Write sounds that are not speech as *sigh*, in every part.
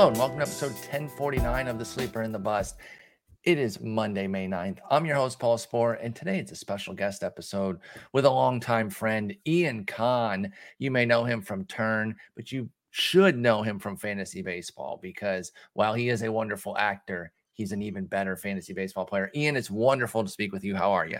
Hello and welcome to episode 1049 of The Sleeper and the Bust. It is Monday, May 9th. I'm your host, Paul Sporer, and today it's a special guest episode with a longtime friend, Ian Kahn. You may know him from Turn, but you should know him from fantasy baseball because while he is a wonderful actor, he's an even better fantasy baseball player. Ian, it's wonderful to speak with you. How are you?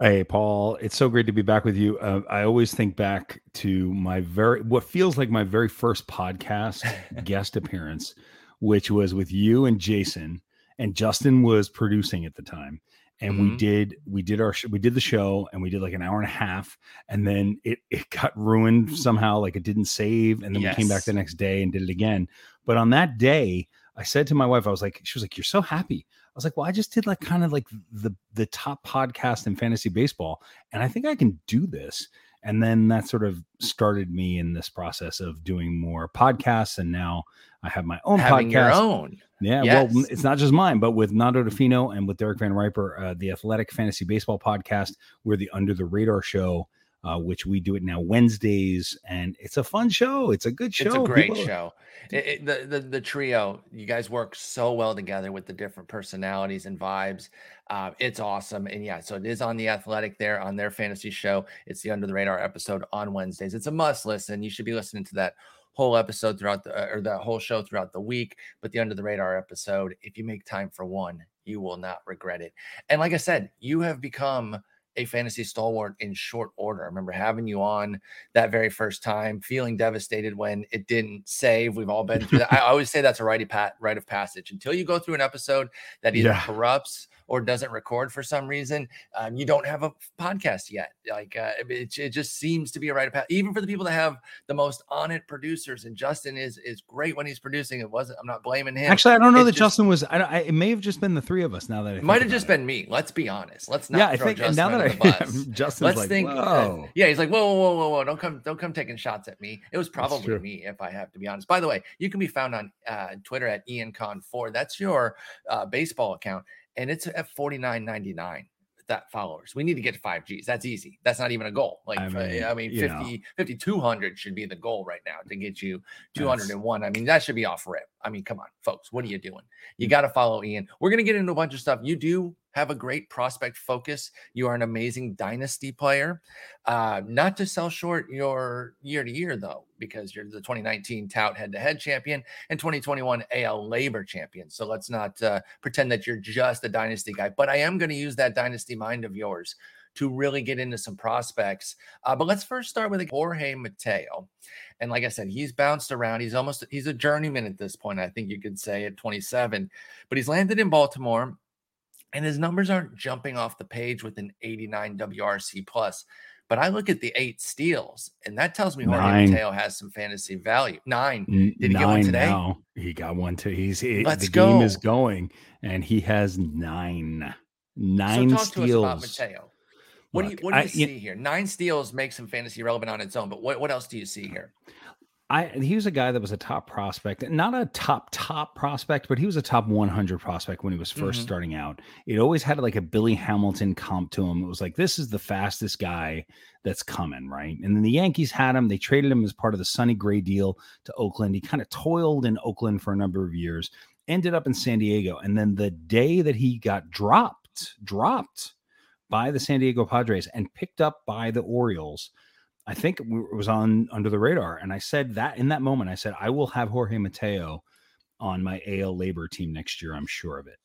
Hey, Paul, it's so great to be back with you. Uh, I always think back to my very, what feels like my very first podcast *laughs* guest appearance, which was with you and Jason, and Justin was producing at the time. And mm-hmm. we did, we did our, we did the show and we did like an hour and a half. And then it, it got ruined somehow, like it didn't save. And then yes. we came back the next day and did it again. But on that day, I said to my wife, I was like, she was like, you're so happy. I was like, well, I just did like kind of like the the top podcast in fantasy baseball, and I think I can do this. And then that sort of started me in this process of doing more podcasts, and now I have my own Having podcast. Your own, yeah. Yes. Well, it's not just mine, but with Nando Di Fino and with Derek Van Riper, uh, the Athletic Fantasy Baseball podcast. We're the Under the Radar show uh, which we do it now Wednesdays, and it's a fun show. It's a good show. It's a great People... show. It, it, the, the the trio, you guys work so well together with the different personalities and vibes. Uh, it's awesome, and yeah, so it is on the Athletic there on their fantasy show. It's the Under the Radar episode on Wednesdays. It's a must listen. You should be listening to that whole episode throughout the or the whole show throughout the week. But the Under the Radar episode, if you make time for one, you will not regret it. And like I said, you have become a fantasy stalwart in short order. I remember having you on that very first time, feeling devastated when it didn't save. We've all been through that. I *laughs* always say that's a righty pat rite of passage until you go through an episode that either yeah. corrupts or doesn't record for some reason, um, you don't have a podcast yet. Like uh, it, it just seems to be a right of path, even for the people that have the most on it producers. And Justin is is great when he's producing. It wasn't. I'm not blaming him. Actually, I don't know it that just, Justin was. I, I, it may have just been the three of us. Now that it might have just it. been me. Let's be honest. Let's not. Yeah, I think Justin now that I Justin's let's like, think. Uh, yeah, he's like, whoa, whoa, whoa, whoa, whoa! Don't come, don't come taking shots at me. It was probably me, if I have to be honest. By the way, you can be found on uh, Twitter at IanKahn4. That's your uh, baseball account and it's at 49.99 that followers. We need to get to 5Gs. That's easy. That's not even a goal. Like I mean, I mean 50 5200 should be the goal right now to get you 201. That's... I mean, that should be off rip. I mean, come on, folks. What are you doing? You mm. got to follow Ian. We're going to get into a bunch of stuff. You do have a great prospect focus. You are an amazing dynasty player. Uh, not to sell short your year to year, though, because you're the 2019 tout head to head champion and 2021 AL LABR champion. So let's not uh, pretend that you're just a dynasty guy. But I am going to use that dynasty mind of yours to really get into some prospects. Uh, but let's first start with Jorge Mateo. And like I said, he's bounced around. He's almost he's a journeyman at this point. I think you could say at 27, but he's landed in Baltimore and his numbers aren't jumping off the page with an 89 WRC plus. But I look at the eight steals, and that tells me Jorge nine. Mateo has some fantasy value. Nine. Did he nine get one today? Now. He got one too. He's he, Let's the go. game is going, and he has nine. Nine so talk steals. To us about Mateo. What look, do you what do you I, see you, here? Nine steals makes him fantasy relevant on its own, but what, what else do you see here? I he was a guy that was a top prospect, not a top top prospect, but he was a top 100 prospect when he was 1st mm-hmm. starting out. It always had like a Billy Hamilton comp to him. It was like this is the fastest guy that's coming, right? And then the Yankees had him. They traded him as part of the Sonny Gray deal to Oakland. He kind of toiled in Oakland for a number of years, ended up in San Diego, and then the day that he got dropped, dropped by the San Diego Padres and picked up by the Orioles I think it was on under the radar. And I said that in that moment, I said, I will have Jorge Mateo on my AL LABR team next year. I'm sure of it.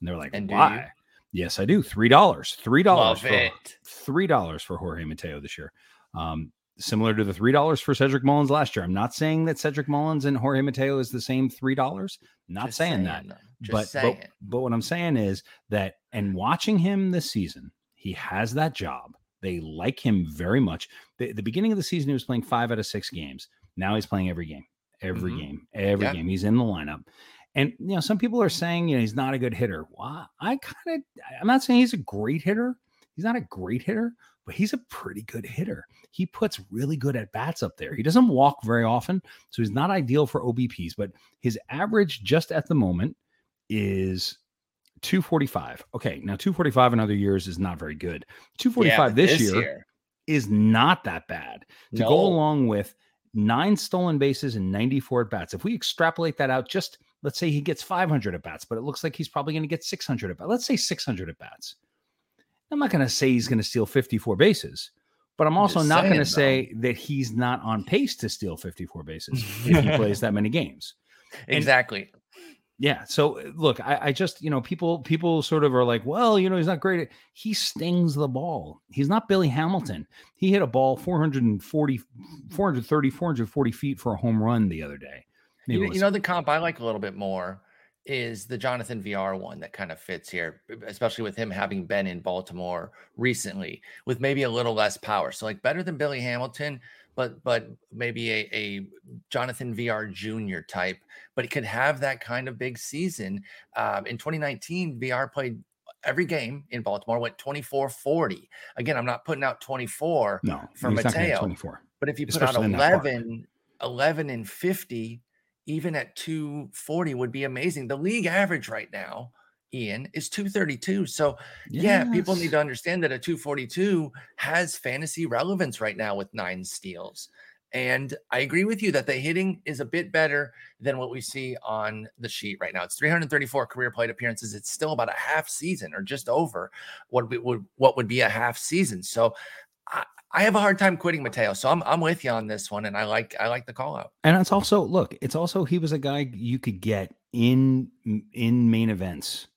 And they're like, and why? Yes, I do. Three dollars. Three dollars for it. three dollars for Jorge Mateo this year. Um, similar to the three dollars for Cedric Mullins last year. I'm not saying that Cedric Mullins and Jorge Mateo is the same three dollars. Not saying, saying, that. But, saying. but but what I'm saying is that and watching him this season, he has that job they like him very much. The, the beginning of the season, he was playing five out of six games. Now he's playing every game, every mm-hmm. game, every yeah. game. He's in the lineup. And you know, some people are saying, you know, he's not a good hitter. Well, I kind of, I'm not saying he's a great hitter. He's not a great hitter, but he's a pretty good hitter. He puts really good at bats up there. He doesn't walk very often, so he's not ideal for OBPs. But his average, just at the moment, is 245. Okay, now 245 in other years is not very good. 245 yeah, this, this year, year, is not that bad. To no. go along with nine stolen bases and 94 at bats. If we extrapolate that out, just let's say he gets 500 at bats, but it looks like he's probably going to get 600 at bats. Let's say 600 at bats. I'm not going to say he's going to steal 54 bases, but I'm also not going to say that he's not on pace to steal 54 bases if he *laughs* plays that many games. Exactly. And, yeah. So uh, look, I, I, just, you know, people, people sort of are like, well, you know, he's not great. He stings the ball. He's not Billy Hamilton. He hit a ball 440, 430, 440 feet for a home run the other day. You, you, know, the comp I like a little bit more is the Jonathan Villar one that kind of fits here, especially with him having been in Baltimore recently with maybe a little less power. So like better than Billy Hamilton, but but maybe a, a Jonathan Villar Jr. type, but it could have that kind of big season. Um, in 2019, Villar played every game in Baltimore, went 24 40. Again, I'm not putting out 24 no, for Mateo, 24. but if you put Especially out 11, 11 and 50, even at 240 would be amazing. The league average right now Ian, is 232. So, yes. yeah, people need to understand that a 242 has fantasy relevance right now with nine steals. And I agree with you that the hitting is a bit better than what we see on the sheet right now. It's 334 career plate appearances. It's still about a half season or just over what would what would be a half season. So I, I have a hard time quitting Mateo. So I'm I'm with you on this one, and I like I like the call out. And it's also look, it's also he was a guy you could get in in main events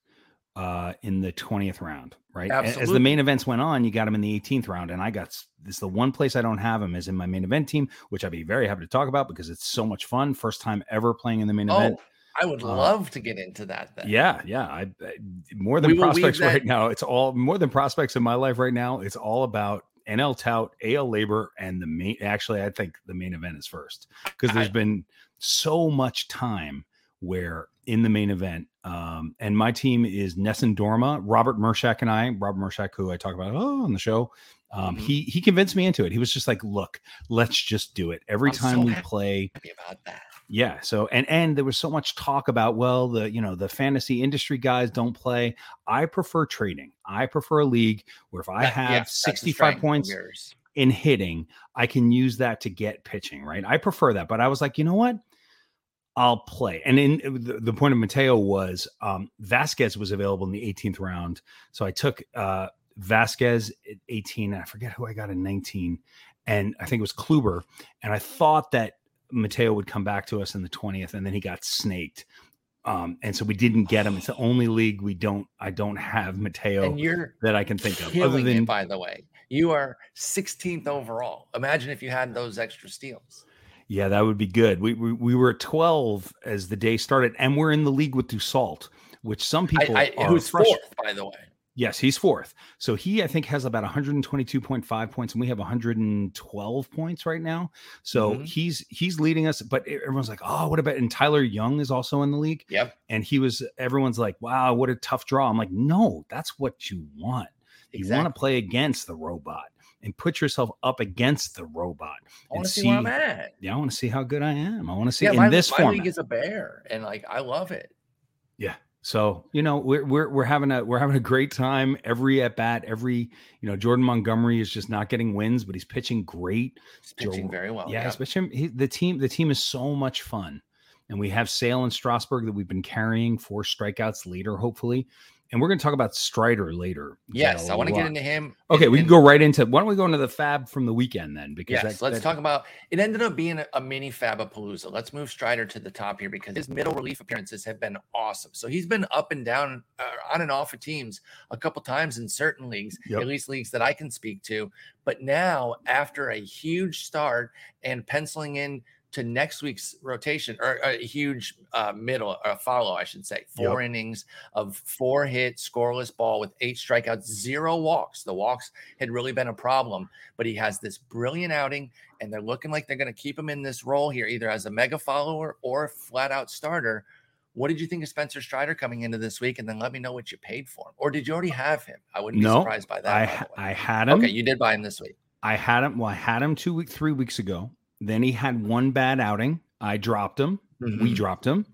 uh, in the 20th round, right? Absolutely. As the main events went on, you got him in the 18th round. And I got this the one place I don't have him is in my main event team, which I'd be very happy to talk about because it's so much fun. First time ever playing in the main oh, event. I would uh, love to get into that. Then. Yeah, yeah. I, I more than prospects right now. It's all more than prospects in my life right now. It's all about NL tout, AL LABR, and the main. Actually, I think the main event is first because there's I, been so much time where in the main event, um, and my team is Nessun Dorma, Robert Mershak and I, Robert Mershak, who I talk about oh, on the show. Um, mm-hmm. He he convinced me into it. He was just like, "Look, let's just do it every I'm time so we play." That. Yeah. So and and there was so much talk about well the you know the fantasy industry guys don't play. I prefer trading. I prefer a league where if I have yeah, 65 points in hitting, I can use that to get pitching. Right. I prefer that. But I was like, you know what? I'll play. And in the, the point of Mateo was um, Vasquez was available in the 18th round. So I took uh, Vasquez at 18. I forget who I got in 19. And I think it was Kluber. And I thought that Mateo would come back to us in the 20th. And then he got snaked. Um, and so we didn't get him. It's the only league we don't. I don't have Mateo that I can think of. Other than, it, by the way, you are 16th overall. Imagine if you had those extra steals. Yeah, that would be good. We, we we were at 12 as the day started, and we're in the league with Dussault, which some people I, I, who's fourth, by the way. Yes, he's fourth. So he, I think, has about 122.5 points, and we have 112 points right now. So mm-hmm. he's he's leading us. But everyone's like, oh, what about? And Tyler Young is also in the league. Yep. And he was. Everyone's like, wow, what a tough draw. I'm like, no, that's what you want. Exactly. You want to play against the robot and put yourself up against the robot. I want to see, see, where I'm at. Yeah, I want to see how good I am. I want to see yeah, in my, this my league is a bear, and like I love it. Yeah. So you know we're we're we're having a we're having a great time every at bat every you know Jordan Montgomery is just not getting wins but he's pitching great he's pitching Joe, very well yeah, yeah. especially he, the team the team is so much fun and we have Sale and Strasburg that we've been carrying four strikeouts later hopefully and we're going to talk about Strider later. Yes, I want to get into him. Okay, and, we can go right into. Why don't we go into the FAAB from the weekend then? Because yes, that, let's that, talk about. It ended up being a, a mini Fabapalooza. Let's move Strider to the top here because his middle relief appearances have been awesome. So he's been up and down, uh, on and off of teams a couple times in certain leagues, yep. at least leagues that I can speak to. But now, after a huge start and penciling in to next week's rotation or a huge uh, middle or follow, I should say. Four yep. innings of four hit, scoreless ball with eight strikeouts, zero walks. The walks had really been a problem, but he has this brilliant outing, and they're looking like they're going to keep him in this role here, either as a mega follower or flat out starter. What did you think of Spencer Strider coming into this week? And then let me know what you paid for him. Or did you already have him? I wouldn't no, be surprised by that. I, I had him. Okay, you did buy him this week. I had him. Well, I had him two week, three weeks ago. Then he had one bad outing. I dropped him. Mm-hmm. We dropped him.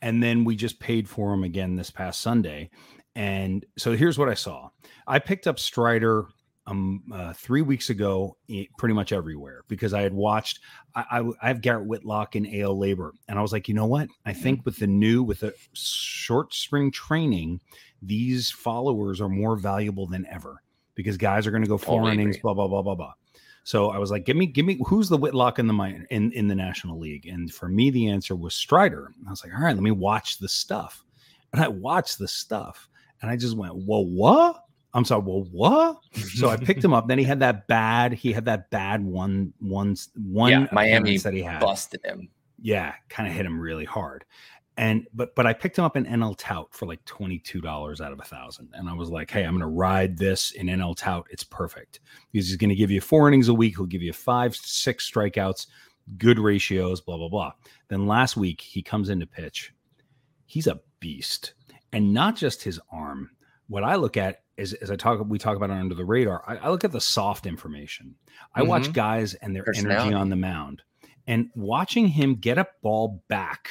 And then we just paid for him again this past Sunday. And so here's what I saw I picked up Strider um uh, three weeks ago, pretty much everywhere because I had watched. I, I, I have Garrett Whitlock in AL LABR, and I was like, you know what? I mm-hmm. think with the new with the short spring training, these followers are more valuable than ever because guys are going to go four innings, blah blah blah blah blah. So I was like, give me, give me, who's the Whitlock in the minor in in the National League? And for me, the answer was Strider. I was like, all right, let me watch the stuff. And I watched the stuff, and I just went, whoa, what? I'm sorry, well, what? so I picked him up. Then he had that bad, he had that bad one, one, one yeah, Miami that he had busted him. Yeah, kind of hit him really hard. And but but I picked him up in NL Tout for like twenty two dollars out of a thousand, and I was like, hey, I'm going to ride this in NL Tout. It's perfect because he's going to give you four innings a week. He'll give you five, six strikeouts, good ratios, blah blah blah. Then last week he comes into pitch. He's a beast, and not just his arm. What I look at is, as I talk, we talk about it under the radar. I, I look at the soft information. I mm-hmm. watch guys and their energy on the mound, and watching him get a ball back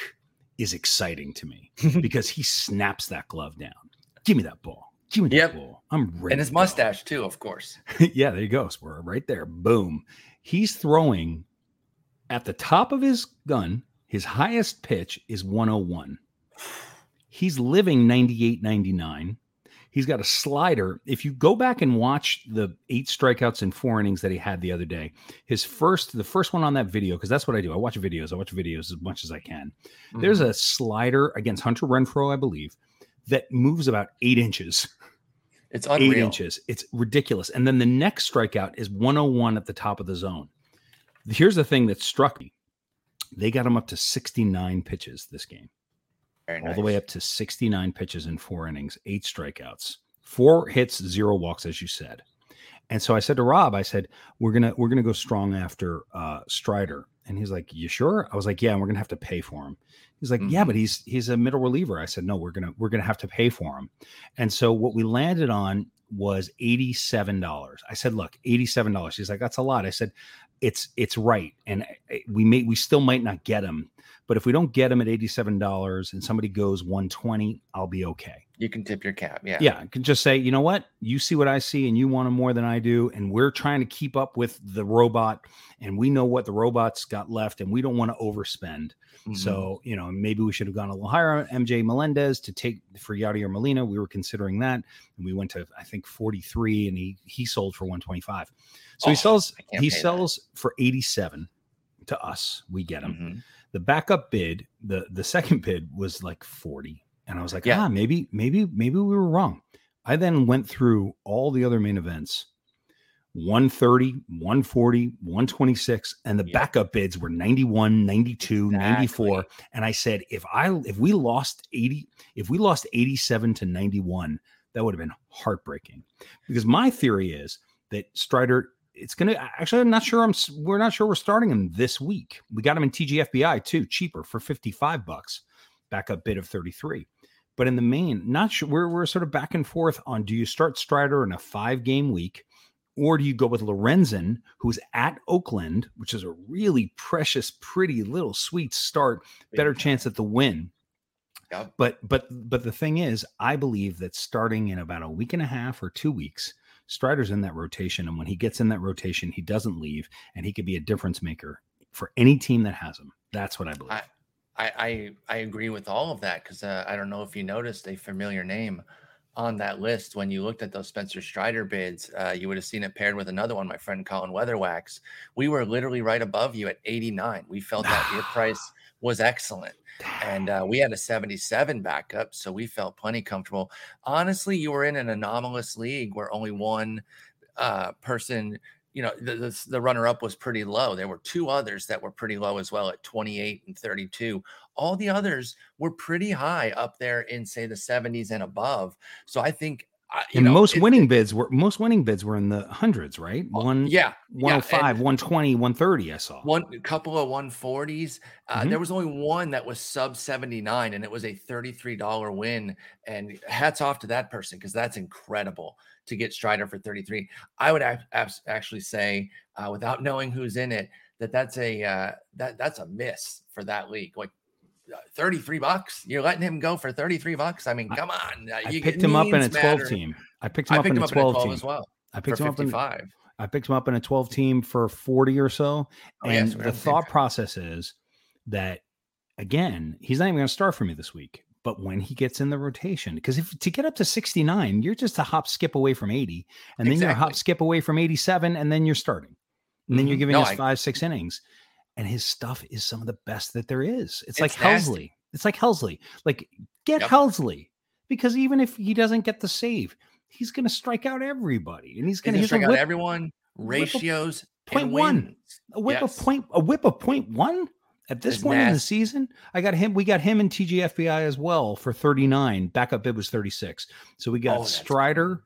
is exciting to me *laughs* because he snaps that glove down. Give me that ball. Give me that yep. ball. I'm ready. And his mustache too, of course. *laughs* yeah, there you go. We're right there. Boom. He's throwing at the top of his gun. His highest pitch is 101. He's living 98, 99. He's got a slider. If you go back and watch the eight strikeouts in four innings that he had the other day, his first, the first one on that video, because that's what I do. I watch videos. I watch videos as much as I can. Mm-hmm. There's a slider against Hunter Renfroe, I believe, that moves about eight inches. It's unreal. Eight inches. It's ridiculous. And then the next strikeout is 101 at the top of the zone. Here's the thing that struck me. They got him up to 69 pitches this game. Very all nice. the way up to 69 pitches in four innings, eight strikeouts, four hits, zero walks, as you said. And so I said to Rob, I said, "We're gonna we're gonna go strong after uh, Strider." And he's like, "You sure?" I was like, "Yeah, and we're gonna have to pay for him." He's like, mm-hmm. "Yeah, but he's he's a middle reliever." I said, "No, we're gonna we're gonna have to pay for him." And so what we landed on was eighty seven dollars. I said, "Look, eighty seven dollars." He's like, "That's a lot." I said, "It's it's right," and eh, we may we still might not get him, but if we don't get them at $87 and somebody goes 120, I'll be okay. You can tip your cap. Yeah. Yeah. I can just say, you know what? You see what I see and you want them more than I do. And we're trying to keep up with the robot and we know what the robot's got left and we don't want to overspend. Mm-hmm. So, you know, maybe we should have gone a little higher on MJ Melendez to take for Yadier Molina. We were considering that. And we went to, I think, 43 and he he sold for 125. So oh, he sells he sells that. for 87 to us. We get him. Mm-hmm the backup bid, the the second bid was like 40. And I was like, yeah. ah, maybe, maybe, maybe we were wrong. I then went through all the other main events 130, 140, 126, and the yeah. backup bids were 91, 92, exactly. 94. And I said, if I if we lost 80, if we lost 87 to 91, that would have been heartbreaking. Because my theory is that Strider it's gonna actually i'm not sure i'm we're not sure we're starting him this week. We got him in tgfbi too cheaper for 55 bucks backup bid of 33 but in the main not sure we're, we're sort of back and forth on do you start strider in a five game week or do you go with lorenzen who's at oakland which is a really precious pretty little sweet start better chance at the win. Yep. But but but the thing is, I believe that starting in about a week and a half or two weeks, Strider's in that rotation, and when he gets in that rotation, he doesn't leave, and he could be a difference maker for any team that has him. That's what I believe. I I I, agree with all of that because uh, I don't know if you noticed a familiar name on that list when you looked at those Spencer Strider bids. Uh, you would have seen it paired with another one, my friend Colin Weatherwax. We were literally right above you at 89. We felt that your price was excellent and uh, we had a 77 backup, so we felt plenty comfortable. Honestly, you were in an anomalous league where only one uh, person, you know, the, the, the runner up was pretty low. There were two others that were pretty low as well at 28 and 32. All the others were pretty high up there in, say, the 70s and above. So I think and know, most it, winning it, bids were most winning bids were in the hundreds, right? One, yeah, 105, yeah. 120, 130. I saw one couple of 140s. Uh, mm-hmm. There was only one that was sub 79, and it was a $33 win. And hats off to that person because that's incredible to get Strider for 33. I would actually say, uh, without knowing who's in it, that that's a uh, that that's a miss for that league. Like 33 bucks. You're letting him go for 33 bucks. I mean, come on. I, I picked him up in a 12 matter. team. I picked him I up in a 12, 12 team as well. I picked him up in I picked him up in a 12 team for 40 or so. Oh, and yes, the thought process is that again, he's not even going to start for me this week. But when he gets in the rotation, because if to get up to 69, you're just a hop skip away from 80, and then exactly. you're a hop skip away from 87, and then you're starting. And then you're mm-hmm. giving no, us I, five, six innings. And his stuff is some of the best that there is. It's, it's like nasty. Helsley. It's like Helsley. Like, get yep. Helsley. Because even if he doesn't get the save, he's going to strike out everybody, and he's going to strike out whip, everyone. Ratios point one, a whip yes. of point, a whip of point one. At this it's point nasty. in the season, I got him. We got him in TGFBI as well for 39. Backup bid was 36. So we got oh, Strider,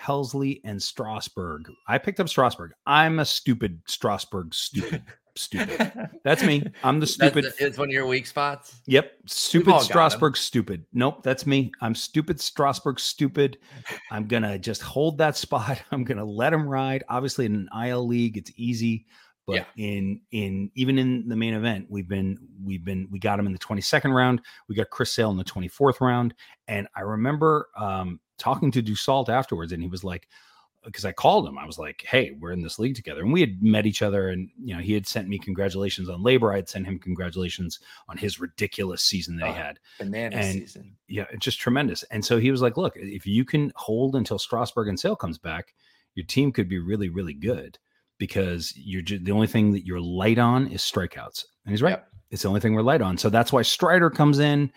Helsley, and Strasburg. I picked up Strasburg. I'm a stupid Strasburg *laughs* stupid. Stupid. *laughs* That's me. I'm the stupid. That's, it's one of your weak spots. Yep. Stupid Strasburg stupid. Nope, that's me. I'm stupid Strasburg stupid. I'm going to just hold that *laughs* spot. I'm going to let him ride. Obviously in an IL league it's easy, but yeah. in in even in the main event, we've been we've been we got him in the 22nd round. We got Chris Sale in the 24th round and I remember um talking to Dussault afterwards and he was like because I called him. I was like, "Hey, we're in this league together," and we had met each other. And you know, he had sent me congratulations on LABR. I had sent him congratulations on his ridiculous season that oh, he had. Banana and, season. Yeah, it's just tremendous. And so he was like, "Look, if you can hold until Strasburg and Sale comes back, your team could be really, really good because you're just, the only thing that you're light on is strikeouts." And he's right. Yep. It's the only thing we're light on. So that's why Strider comes in.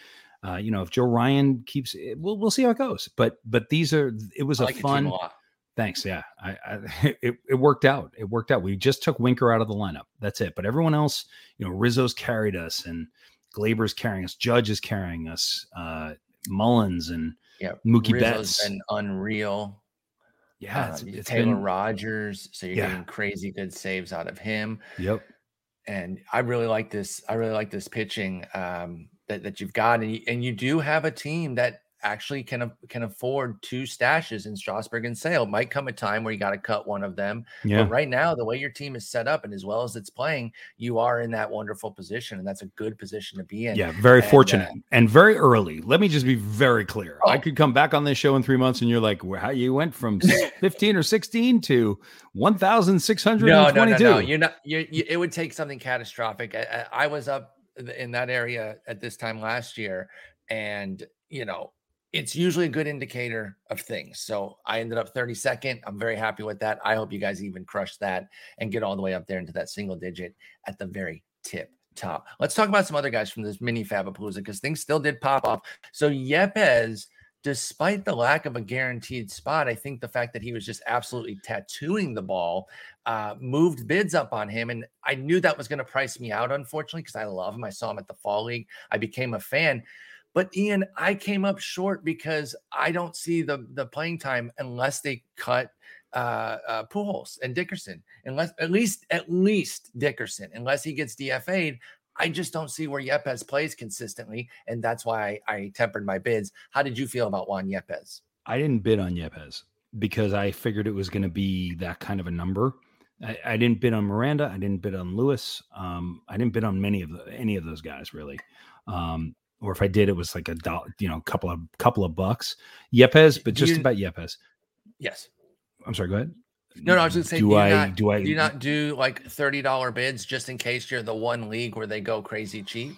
Uh, you know, if Joe Ryan keeps, we'll we'll see how it goes. But but these are it was a fun. Thanks. Yeah, I, I *laughs* it, it worked out. It worked out. We just took Winker out of the lineup. That's it. But everyone else, you know, Rizzo's carried us, and Gleyber's carrying us. Judge is carrying us. Uh, Mullins and yeah, Mookie Rizzo's Betts been unreal. Yeah, it's, uh, it's Taylor been, Rogers. So you're yeah. getting crazy good saves out of him. Yep. And I really like this. I really like this pitching um, that that you've got, and you, and you do have a team that actually can can afford two stashes in Strasburg and Sale. Might come a time where you got to cut one of them. Yeah. But right now, the way your team is set up and as well as it's playing, you are in that wonderful position, and that's a good position to be in. Yeah, very and, fortunate uh, and very early. Let me just be very clear. Oh. I could come back on this show in three months, and you're like, well, "How you went from *laughs* 15 or 16 to 1,622?" No, no, no, no. You're not. you you, it would take something catastrophic. I, I was up in that area at this time last year, and you know it's usually a good indicator of things. So I ended up 32nd. I'm very happy with that. I hope you guys even crush that and get all the way up there into that single digit at the very tip top. Let's talk about some other guys from this mini Fabapalooza because things still did pop off. So Yepez, despite the lack of a guaranteed spot, I think the fact that he was just absolutely tattooing the ball uh, moved bids up on him. And I knew that was going to price me out, unfortunately, because I love him. I saw him at the fall league. I became a fan. But Ian, I came up short because I don't see the the playing time unless they cut uh, uh Pujols and Dickerson, unless at least at least Dickerson, unless he gets DFA'd. I just don't see where Yepez plays consistently, and that's why I, I tempered my bids. How did you feel about Juan Yepez? I didn't bid on Yepes because I figured it was going to be that kind of a number. I, I, didn't bid on Miranda. I didn't bid on Lewis. Um, I didn't bid on many of the, any of those guys really. Um, or if I did, it was like a dollar, you know, couple of couple of bucks. Yepez, but just you, about Yepez. Yes. I'm sorry. Go ahead. No, no, I was going to say, do, do I not, do I do you not do like thirty dollar bids just in case you're the one league where they go crazy cheap?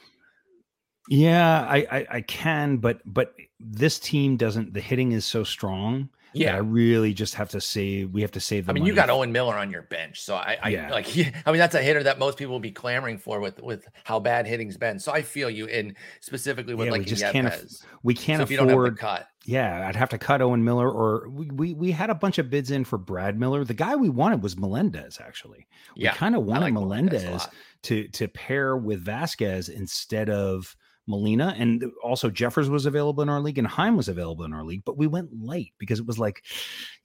Yeah, I, I I can, but but this team doesn't. The hitting is so strong yeah, I really just have to save. We have to save. I mean, money. you got Owen Miller on your bench, so I, I yeah. like. *laughs* I mean, that's a hitter that most people will be clamoring for with with how bad hitting's been. So I feel you in specifically with yeah, like we just can't. Aff- we can't so afford cut. Yeah, I'd have to cut Owen Miller, or we, we we had a bunch of bids in for Brad Miller. The guy we wanted was Melendez. Actually, we yeah, kind of wanted like Melendez, Melendez to to pair with Vasquez instead of Molina, and also Jeffers was available in our league, and Heim was available in our league, but we went late because it was like,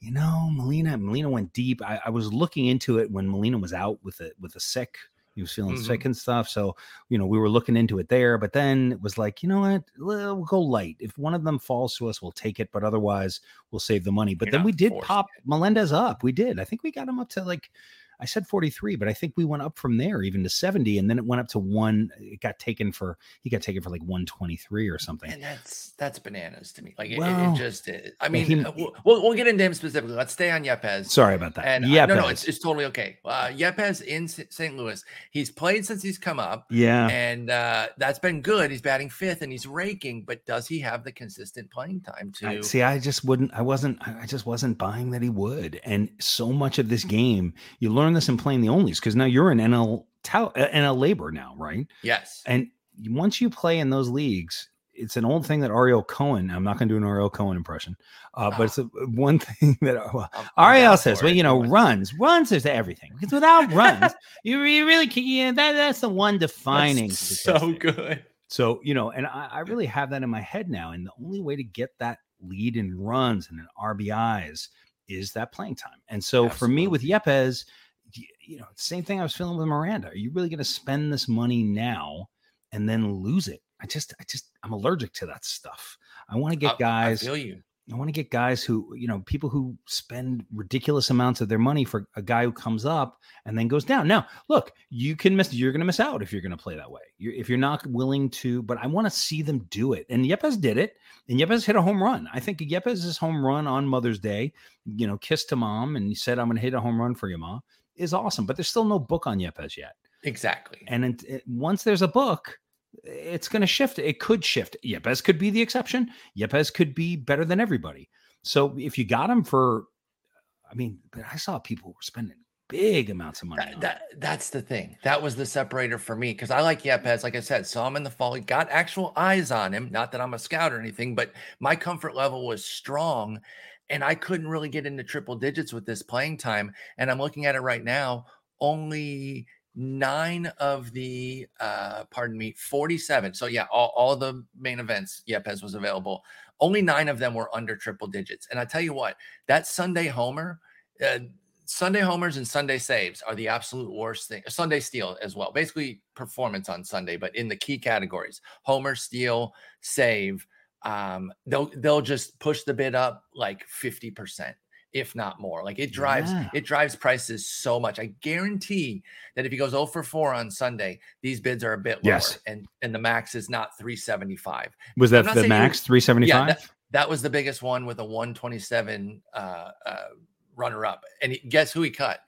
you know, Molina. Molina went deep. I, I was looking into it when Molina was out with a with a sick. He was feeling mm-hmm. sick and stuff. So, you know, we were looking into it there, but then it was like, you know what? We'll go light. If one of them falls to us, we'll take it, but otherwise we'll save the money. But You're then we did pop it. Melendez up. We did. I think we got him up to like I said 43, but I think we went up from there even to 70, and then it went up to one. It got taken for he got taken for like 123 or something. And that's that's bananas to me. Like well, it, it, just, it, I mean, he, uh, we'll, we'll get into him specifically. Let's stay on Yepez. Sorry about that. And uh, no, no, it's, it's totally okay. Uh, Yepez in St. Louis. He's played since he's come up. Yeah, and uh, that's been good. He's batting fifth and he's raking, but does he have the consistent playing time to I, see? I just wouldn't. I wasn't. I just wasn't buying that he would. And so much of this game, you learn this in playing the onlys because now you're in NL NL LABR now, right? Yes. And once you play in those leagues, it's an old thing that Ariel Cohen. I'm not going to do an Ariel Cohen impression, uh, but it's a, *laughs* one thing that uh, Ariel says. Well, you know, runs, runs is everything because without *laughs* runs, you, you really can't. Yeah, that, that's the one defining. so good. So you know, and I, I really have that in my head now, and the only way to get that lead in runs and in RBIs is that playing time. And so Absolutely. for me with Yepez, you know, same thing I was feeling with Miranda. Are you really going to spend this money now and then lose it? I just, I just, I'm allergic to that stuff. I want to get guys. I feel you. I want to get guys who, you know, people who spend ridiculous amounts of their money for a guy who comes up and then goes down. Now, look, you can miss, you're going to miss out if you're going to play that way. You're, if you're not willing to, but I want to see them do it. And Yepez did it. And Yepez hit a home run. I think Yepez's home run on Mother's Day, you know, kissed to mom and he said, I'm going to hit a home run for you, mom, is awesome. But there's still no book on Yepez yet. Exactly. And it, it, once there's a book, it's going to shift. It could shift. Yepez could be the exception. Yepez could be better than everybody. So if you got him for, I mean, I saw people were spending big amounts of money. That, that, that's the thing. That was the separator for me because I like Yepez. Like I said, saw him in the fall. He got actual eyes on him. Not that I'm a scout or anything, but my comfort level was strong, and I couldn't really get into triple digits with this playing time. And I'm looking at it right now. Only nine of the uh pardon me 47 so yeah all, all the main events Yepez was available only nine of them were under triple digits and i tell you what that sunday homer uh, sunday homers and sunday saves are the absolute worst thing sunday steal as well basically performance on sunday but in the key categories homer steal save um they'll they'll just push the bid up like 50 percent if not more. Like it drives yeah. it drives prices so much. I guarantee that if he goes 0 for 4 on Sunday, these bids are a bit lower yes. and and the max is not 375. Was that the max 375? Yeah, that, that, was the biggest one with a 127 uh, uh, runner up. And he, guess who he cut?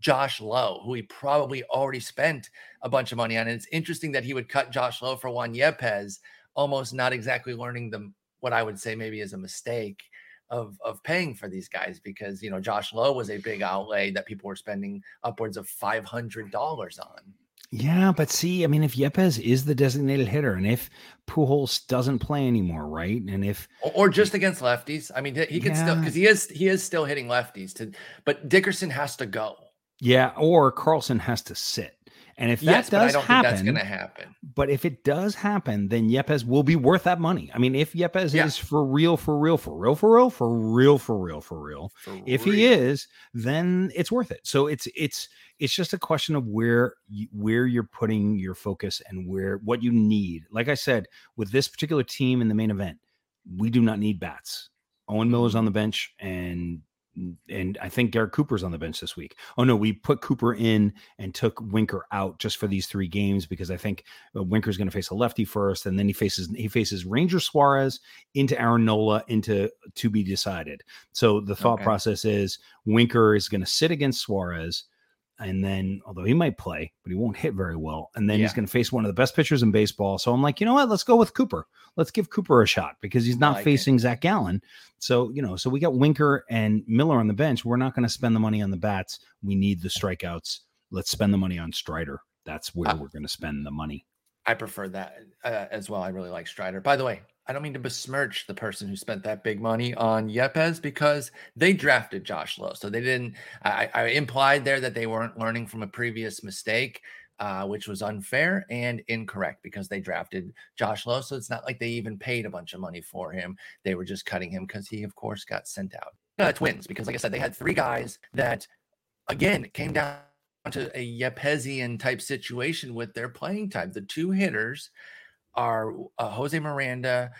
Josh Lowe, who he probably already spent a bunch of money on. And it's interesting that he would cut Josh Lowe for Juan Yepez, almost not exactly learning the what I would say maybe is a mistake of of paying for these guys because you know Josh Lowe was a big outlay that people were spending upwards of five hundred dollars on. Yeah, but see, I mean, if Yepez is the designated hitter, and if Pujols doesn't play anymore, right, and if or, or just against lefties, I mean, he can yeah. still because he is he is still hitting lefties. To but Dickerson has to go. Yeah, or Carlson has to sit. And if yes, that does happen, that's going to happen. But if it does happen, then Yepez will be worth that money. I mean, if Yepez yeah. is for real, for real, for real, for real, for real, for real, for real, for if real. he is, then it's worth it. So it's it's it's just a question of where you, where you're putting your focus and where what you need. Like I said, with this particular team in the main event, we do not need bats. Owen Miller's mm-hmm. on the bench, and and I think Garrett Cooper's on the bench this week. Oh no, we put Cooper in and took Winker out just for these three games because I think uh, Winker's going to face a lefty first, and then he faces he faces Ranger Suarez into Aaron Nola into to be decided. So the thought okay. process is Winker is going to sit against Suarez and then although he might play, but he won't hit very well, and then yeah. he's going to face one of the best pitchers in baseball. So I'm like, you know what? Let's go with Cooper. Let's give Cooper a shot because he's not like facing it. Zach Gallen. So you know, so we got Winker and Miller on the bench. We're not going to spend the money on the bats. We need the strikeouts. Let's spend the money on Strider. That's where uh, we're going to spend the money. I prefer that uh, as well. I really like Strider. By the way, I don't mean to besmirch the person who spent that big money on Yepez because they drafted Josh Lowe. So they didn't, I, I implied there that they weren't learning from a previous mistake, uh, which was unfair and incorrect because they drafted Josh Lowe. So it's not like they even paid a bunch of money for him. They were just cutting him because he, of course, got sent out. Uh, twins, because like I said, they had three guys that, again, came down to a Yepesian type situation with their playing time. The two hitters are uh, Jose Miranda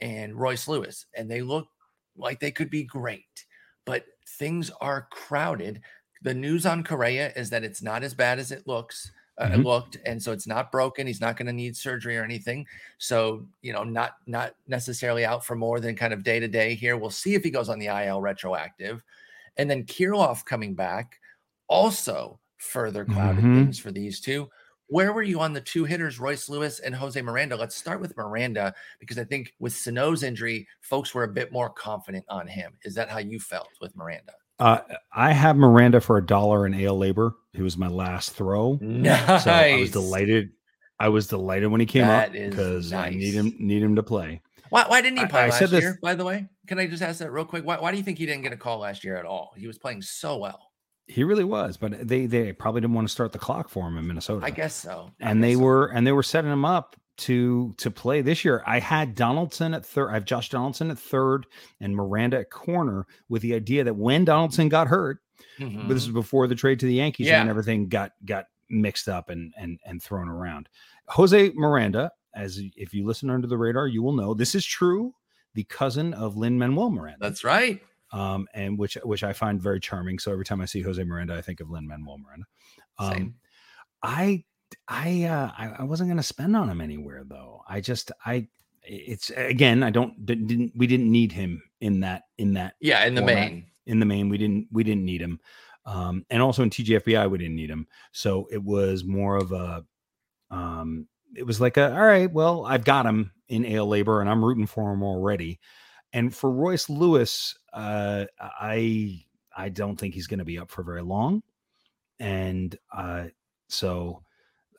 and Royce Lewis, and they look like they could be great, but things are crowded the news on Correa is that it's not as bad as it looks. Uh, mm-hmm. looked and so it's not broken he's not going to need surgery or anything so you know not not necessarily out for more than kind of day to day here we'll see if he goes on the IL retroactive and then Kirilloff coming back also further clouded mm-hmm. things for these two where were you on the two hitters, Royce Lewis and Jose Miranda? Let's start with Miranda because I think with Sano's injury, folks were a bit more confident on him. Is that how you felt with Miranda? Uh, I have Miranda for a dollar in AL LABR. He was my last throw. Nice. So I was delighted. I was delighted when he came that up because nice. I need him need him to play. Why, why didn't he play I, last I year? This, by the way, can I just ask that real quick? Why, why do you think he didn't get a call last year at all? He was playing so well. He really was, but they they probably didn't want to start the clock for him in Minnesota. I guess so. I and guess they so. were and they were setting him up to to play this year. I had Donaldson at third. I have Josh Donaldson at third and Miranda at corner with the idea that when Donaldson got hurt, mm-hmm. this is before the trade to the Yankees yeah. and everything got got mixed up and and and thrown around. Jose Miranda, as if you listen under the radar, you will know this is true. The cousin of Lin Manuel Miranda. That's right um, and which which I find very charming. So every time I see Jose Miranda, I think of Lin Manuel Miranda. Um, Same. I I uh, I, I wasn't going to spend on him anywhere though. I just I it's again I don't didn't we didn't need him in that in that yeah in the format. main in the main we didn't we didn't need him. Um, and also in TGFBI we didn't need him. So it was more of a um it was like a all right well I've got him in AL LABR and I'm rooting for him already. And for Royce Lewis, uh, I I don't think he's going to be up for very long, and uh, so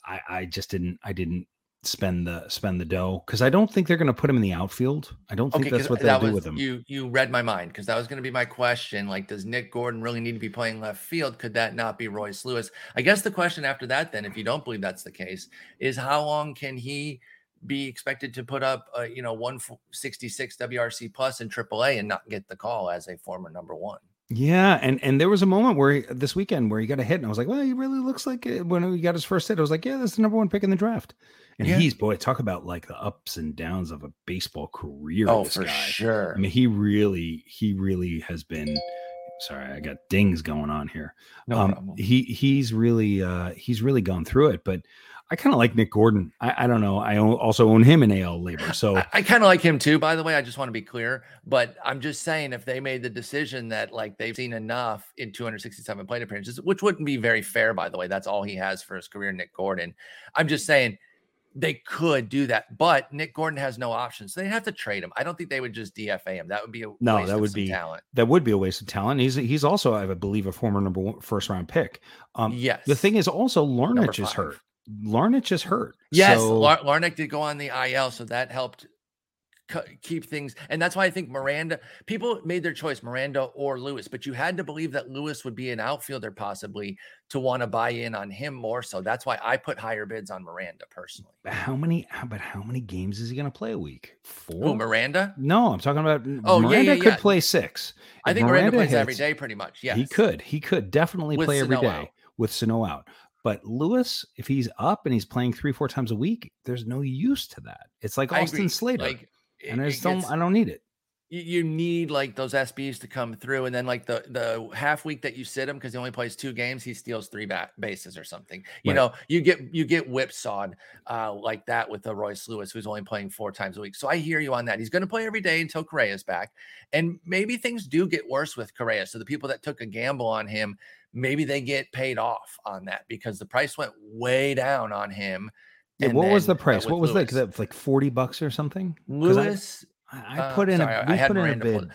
I, I just didn't I didn't spend the spend the dough because I don't think they're going to put him in the outfield. I don't think okay, that's what they'll do with him. You you read my mind because that was going to be my question. Like, does Nick Gordon really need to be playing left field? Could that not be Royce Lewis? I guess the question after that, then, if you don't believe that's the case, is how long can he be expected to put up, uh, you know, 166 WRC plus in AAA and not get the call as a former number one. Yeah, and and there was a moment where he, this weekend where he got a hit, and I was like, well, he really looks like it. when he got his first hit. I was like, yeah, that's the number one pick in the draft. And yeah. he's boy, talk about like the ups and downs of a baseball career. Oh, for guy. sure. I mean, he really, he really has been. Sorry, I got dings going on here. No um, problem. He he's really uh he's really gone through it, but I kind of like Nick Gordon. I, I, don't know. I own, also own him in AL LABR. So I, I kind of like him too, by the way. I just want to be clear. But I'm just saying if they made the decision that like they've seen enough in 267 plate appearances, which wouldn't be very fair, by the way. That's all he has for his career, Nick Gordon. I'm just saying they could do that, but Nick Gordon has no options. So they have to trade him. I don't think they would just DFA him. That would be a no. that would be talent. That would be a waste of talent. He's he's also, I believe, a former number one first round pick. Um, yes. The thing is, also Larnach is hurt. Larnach is hurt. Yes, so... Larnach did go on the IL, so that helped keep things. And that's why I think Miranda, people made their choice, Miranda or Lewis, but you had to believe that Lewis would be an outfielder possibly to want to buy in on him more. So that's why I put higher bids on Miranda personally. But How many, but how many games is he going to play a week? Four? Miranda? No, I'm talking about oh, Miranda yeah, yeah, could play six. I think Miranda, Miranda plays hits, every day pretty much. Yeah. He could. He could definitely With play every day out. with Sano out. But Lewis, if he's up and he's playing three, four times a week, there's no use to that. It's like Austin Slater. Like, and I just don't I don't need it. You need like those SBs to come through, and then like the the half week that you sit him because he only plays two games, he steals three bat bases or something. You right. know, you get you get whipsawed uh, like that with the Royce Lewis, who's only playing four times a week. So I hear you on that. He's going to play every day until Correa's back, and maybe things do get worse with Correa. So the people that took a gamble on him maybe they get paid off on that because the price went way down on him. Yeah, what was the price? What was Lewis. that? Like 40 bucks or something? Lewis. I, I put uh, in sorry, a, I put in a bid.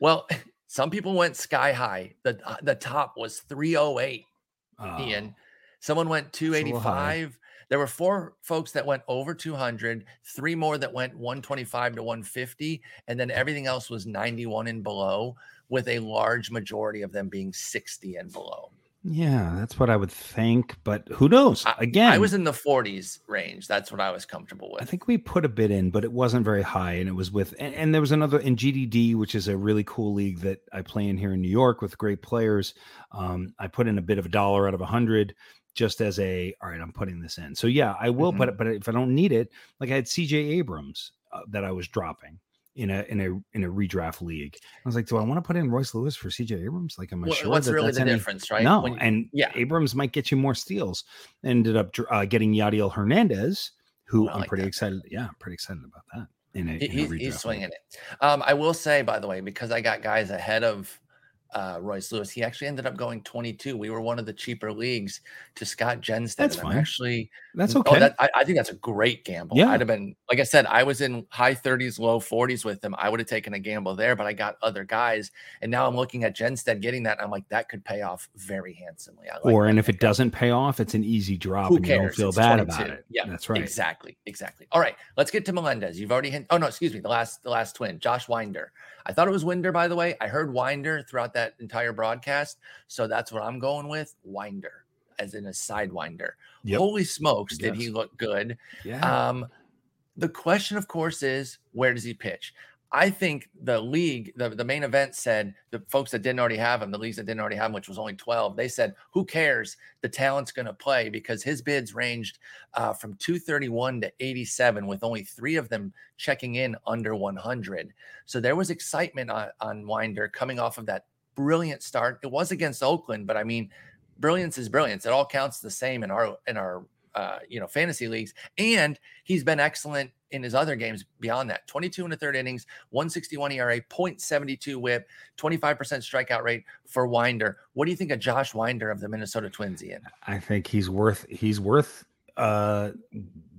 Well, *laughs* some people went sky high. The uh, the top was 308. Oh, Ian. Someone went 285. There were four folks that went over 200, three more that went 125 to 150, and then everything else was 91 and below with a large majority of them being 60 and below. Yeah, that's what I would think, but who knows? Again, I, I, was in the 40s range. That's what I was comfortable with. I think we put a bit in, but it wasn't very high, and it was with and, and, there was another in GDD, which is a really cool league that I play in here in New York with great players. Um, I put in a bit of a dollar out of a hundred just as a all right. I'm putting this in, so yeah, I will mm-hmm. put it. But if I don't need it, like I had CJ Abrams uh, that I was dropping in a in a in a redraft league. I was like, do I want to put in Royce Lewis for CJ Abrams? Like, am I Well, sure what's that really that's the any- difference, right? No, you- and yeah. Abrams might get you more steals. Ended up uh, getting Yadiel Hernandez, who I'm like pretty that. excited. Yeah, I'm pretty excited about that. In a, He- in a he's, redraft he's league. swinging it. Um, I will say, by the way, because I got guys ahead of uh, Royce Lewis, he actually ended up going 22. We were one of the cheaper leagues to Scott Jenstead. That's I'm fine. actually, That's oh, okay. that, I, I think that's a great gamble. Yeah. I'd have been, like I said, I was in high 30s, low 40s with him. I would have taken a gamble there, but I got other guys. And now I'm looking at Jenstead getting that. I'm like, that could pay off very handsomely. I like or and if it doesn't pay off, it's an easy drop, Who and you don't feel It's bad about it. Yeah, that's right. Exactly. Exactly. All right. Let's get to Melendez. You've already hit. Oh no, excuse me. The last, the last twin, Josh Winder. I thought it was Winder, by the way. I heard Winder throughout that entire broadcast, so that's what I'm going with. Winder, as in a sidewinder. Yep. Holy smokes, did he look good? Yeah. Um, the question, of course, is where does he pitch? I think the league, the, the main event said the folks that didn't already have him, the leagues that didn't already have him, which was only 12, they said, who cares? The talent's going to play because his bids ranged uh, from 231 to 87, with only three of them checking in under 100. So there was excitement on, on Winder coming off of that brilliant start. It was against Oakland, but I mean, brilliance is brilliance. It all counts the same in our in our uh, you know fantasy leagues, and he's been excellent in his other games beyond that. 22 and a third innings, 161 ERA, 0.72 WHIP, 25% strikeout rate for Winder. What do you think of Josh Winder of the Minnesota Twins, Ian? I think he's worth he's worth uh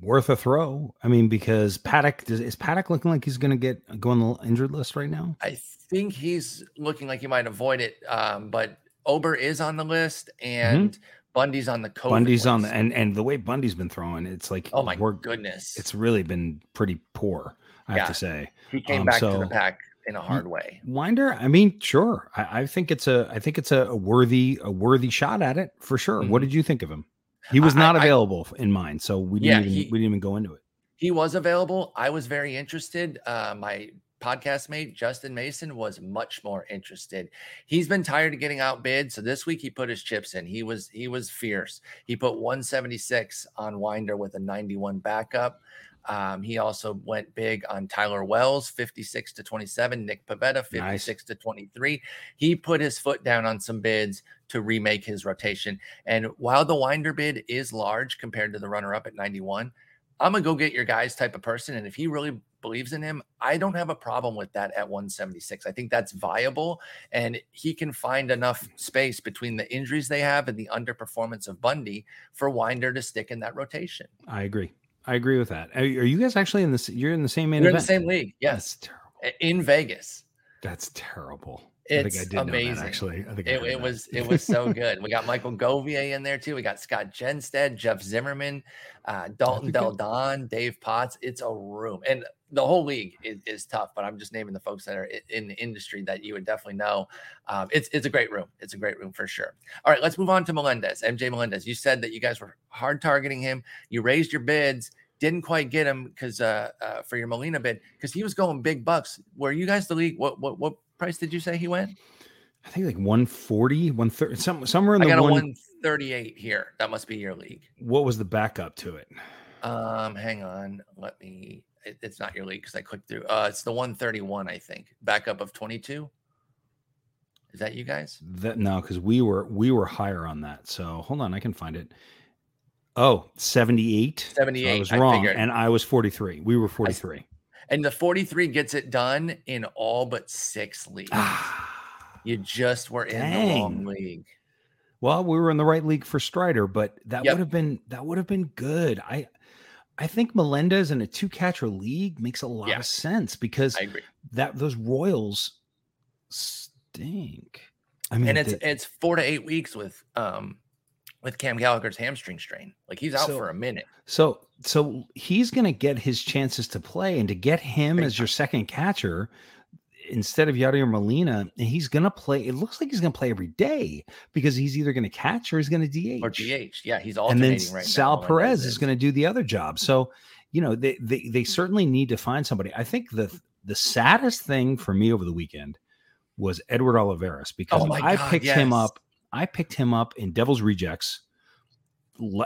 worth a throw. I mean, because Paddock does, is Paddock looking like he's going to get go on the injured list right now? I think he's looking like he might avoid it, um, but Ober is on the list and Bundy's on the COVID Mm-hmm. Bundy's on the and and the way Bundy's been throwing, it's like Oh my goodness! it's really been pretty poor. I Yeah. have to say. he came um, back to the pack in a hard way. Winder, I mean, sure. I, I think it's a I think it's a, a worthy a worthy shot at it for sure. What Mhm. did you think of him? He was not I- available in mine, so we didn't even he- we didn't even go into it. he was available. I was very interested. Uh, my podcast mate Justin Mason was much more interested. He's been tired of getting outbid, so this week he put his chips in. He was he was fierce. He put 176 on Winder with a 91 backup. Um, he also went big on Tyler Wells, 56 to 27, Nick Pivetta, 56 to 23. He put his foot down on some bids to remake his rotation. And while the Winder bid is large compared to the runner up at 91, I'm a go get your guys type of person. And if he really believes in him, I don't have a problem with that at 176. I think that's viable. And he can find enough space between the injuries they have and the underperformance of Bundy for Winder to stick in that rotation. I agree. I agree with that. Are, you guys actually in this? You're in the same main We're in the same league. Yes. Terrible. In Vegas. That's terrible. It's I think I did know amazing. that actually. I think It, heard it was it was so good. We got Michael Govier in there too. We got Scott Jenstead, Jeff Zimmerman, uh, Dalton Del Don, Dave Potts. It's a room, and the whole league is, is tough. But I'm just naming the folks that are i- in the industry that you would definitely know. Um, it's it's a great room. It's a great room for sure. All right, let's move on to Melendez, MJ Melendez. You said that you guys were hard targeting him. You raised your bids. Didn't quite get him because uh, uh, for your Molina bid because he was going big bucks. Were you guys the league? What what what price did you say he went? I think like 140, 130, some, somewhere in I the got a one, 138 here. That must be your league. What was the backup to it? Um, hang on. Let me. It, it's not your league because I clicked through. Uh, it's the 131, I think. Backup of 22. Is that you guys? That no, because we were we were higher on that. So hold on, I can find it. Oh, 78. So 78. I was I wrong. figured. and I was 43. We were 43. And the 43 gets it done in all but six leagues. Ah. You just were in the wrong league. Well, we were in the right league for Strider, but that Yep. would have been that would have been good. I I think Melendez in a two catcher league makes a lot Yeah. of sense because I agree. that those Royals stink. I mean, And it's they- it's four to eight weeks with um with Cam Gallagher's hamstring strain. Like he's out So- for a minute. so so he's going to get his chances to play, and to get him as your second catcher instead of Yadier Molina, and he's going to play. It looks like he's going to play every day because he's either going to catch or he's going to DH. Or DH. Yeah, he's and then alternating right now. Sal Melendez Perez is going to do the other job. So, you know, they, they they certainly need to find somebody. I think the the saddest thing for me over the weekend was Edward Olivares because Oh I God, picked him up. I picked him up in Devil's Rejects.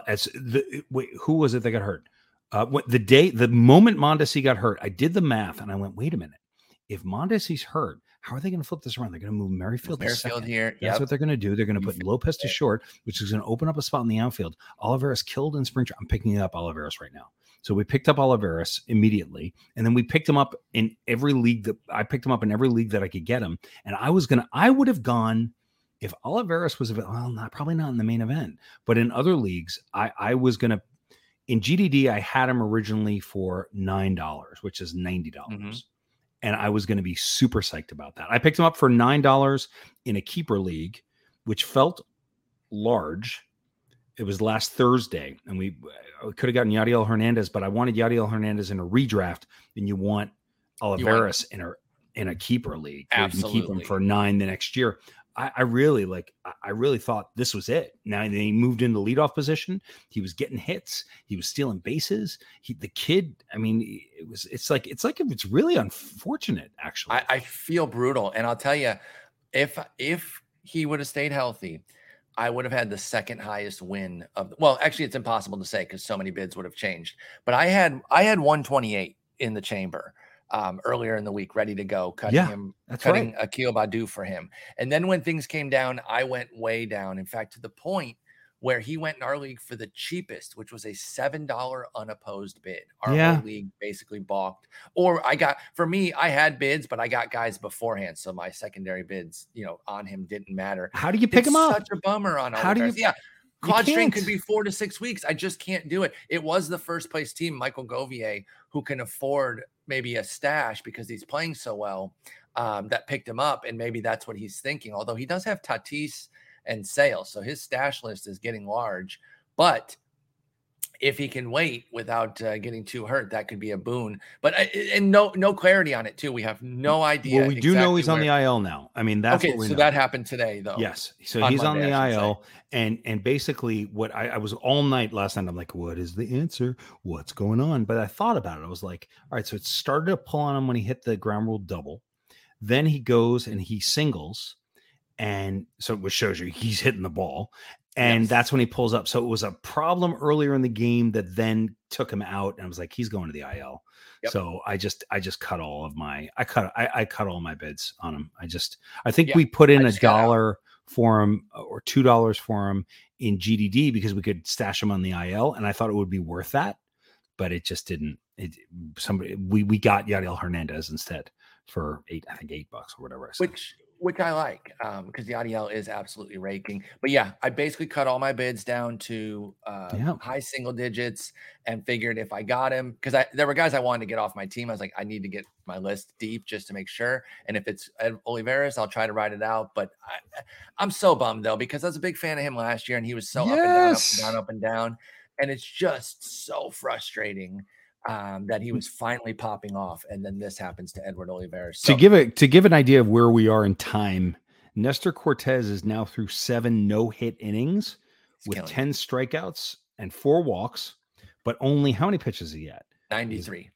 As the wait, who was it that got hurt? Uh, what the day, the moment Mondesi got hurt, I did the math and I went, wait a minute. If Mondesi's hurt, how are they going to flip this around? They're going to move Merrifield, Merrifield here. That's yep. what they're going to do. They're going to put Lopez to short, which is going to open up a spot in the outfield. Olivares killed in spring. I'm picking up Olivares right now. So we picked up Olivares immediately, and then we picked him up in every league that I picked him up in every league that I could get him. And I was gonna, I would have gone if Olivares was well, not probably not in the main event, but in other leagues, I I was gonna. In GDD, I had him originally for nine dollars, which is ninety dollars. Mm-hmm and I was going to be super psyched about that. I picked him up for nine dollars in a keeper league, which felt large. It was last Thursday, and we, uh, we could have gotten Yadiel Hernandez, but I wanted Yadiel Hernandez in a redraft, and you want Olivares you want- in a in a keeper league. Absolutely. You can keep him for nine the next year. I, I, really like. I really thought this was it. Now he moved into leadoff position. He was getting hits. He was stealing bases. He, the kid. I mean, it was. It's like it's like it's really unfortunate. Actually, I, I feel brutal, and I'll tell you, if if he would have stayed healthy, I would have had the second highest win of. Well, actually, it's impossible to say because so many bids would have changed. But I had I had 128 in the chamber um, earlier in the week, ready to go, cutting yeah, him, cutting right. Akil Baddoo for him. And then when things came down, I went way down. In fact, to the point where he went in our league for the cheapest, which was a seven dollar unopposed bid. Our yeah. league basically balked. Or I got for me, I had bids, but I got guys beforehand, so my secondary bids, you know, on him didn't matter. How do you pick it's him up? Such a bummer on. How do you? Yeah, Quad string could be four to six weeks. I just can't do it. It was the first place team, Michael Govier, who can afford maybe a stash because he's playing so well, um, that picked him up. And maybe that's what he's thinking. Although he does have Tatis and Sale. So his stash list is getting large. But if he can wait without uh, getting too hurt, that could be a boon. But and no no clarity on it too. We have no idea. Well, we do know he's where... on the IL now. I mean, that's okay. so know. that happened today, though. Yes, so on he's Monday, on the IL, and and basically, what I, I, was all night last night. I'm like, what is the answer? What's going on? But I thought about it. I was like, all right. So it started to pull on him when he hit the ground rule double. Then he goes and he singles and so which shows you he's hitting the ball and yes. that's when he pulls up. So it was a problem earlier in the game that then took him out, and I was like, he's going to the IL. Yep. So I just I just cut all of my I cut I, I cut all my bids on him. I just I think yeah, we put in a dollar for him uh, or two dollars for him in GDD because we could stash him on the IL, and I thought it would be worth that, but it just didn't. It somebody we we got Yadiel Hernandez instead for eight I think eight bucks or whatever. Which which I like um, because the IDL is absolutely raking. But yeah, I basically cut all my bids down to uh, yeah. high single digits and figured if I got him because I there were guys I wanted to get off my team. I was like, I need to get my list deep just to make sure. And if it's Ed Olivares, I'll try to ride it out. But I, am so bummed though because I was a big fan of him last year and he was so yes. up and down, up and down, up and down, and it's just so frustrating um, that he mm. was finally popping off, and then this happens to Edward Olivares. So, to give it to give an idea of where we are in time, Nestor Cortes is now through seven no hit innings with ten it. strikeouts and four walks, but only how many pitches he at? Ninety three.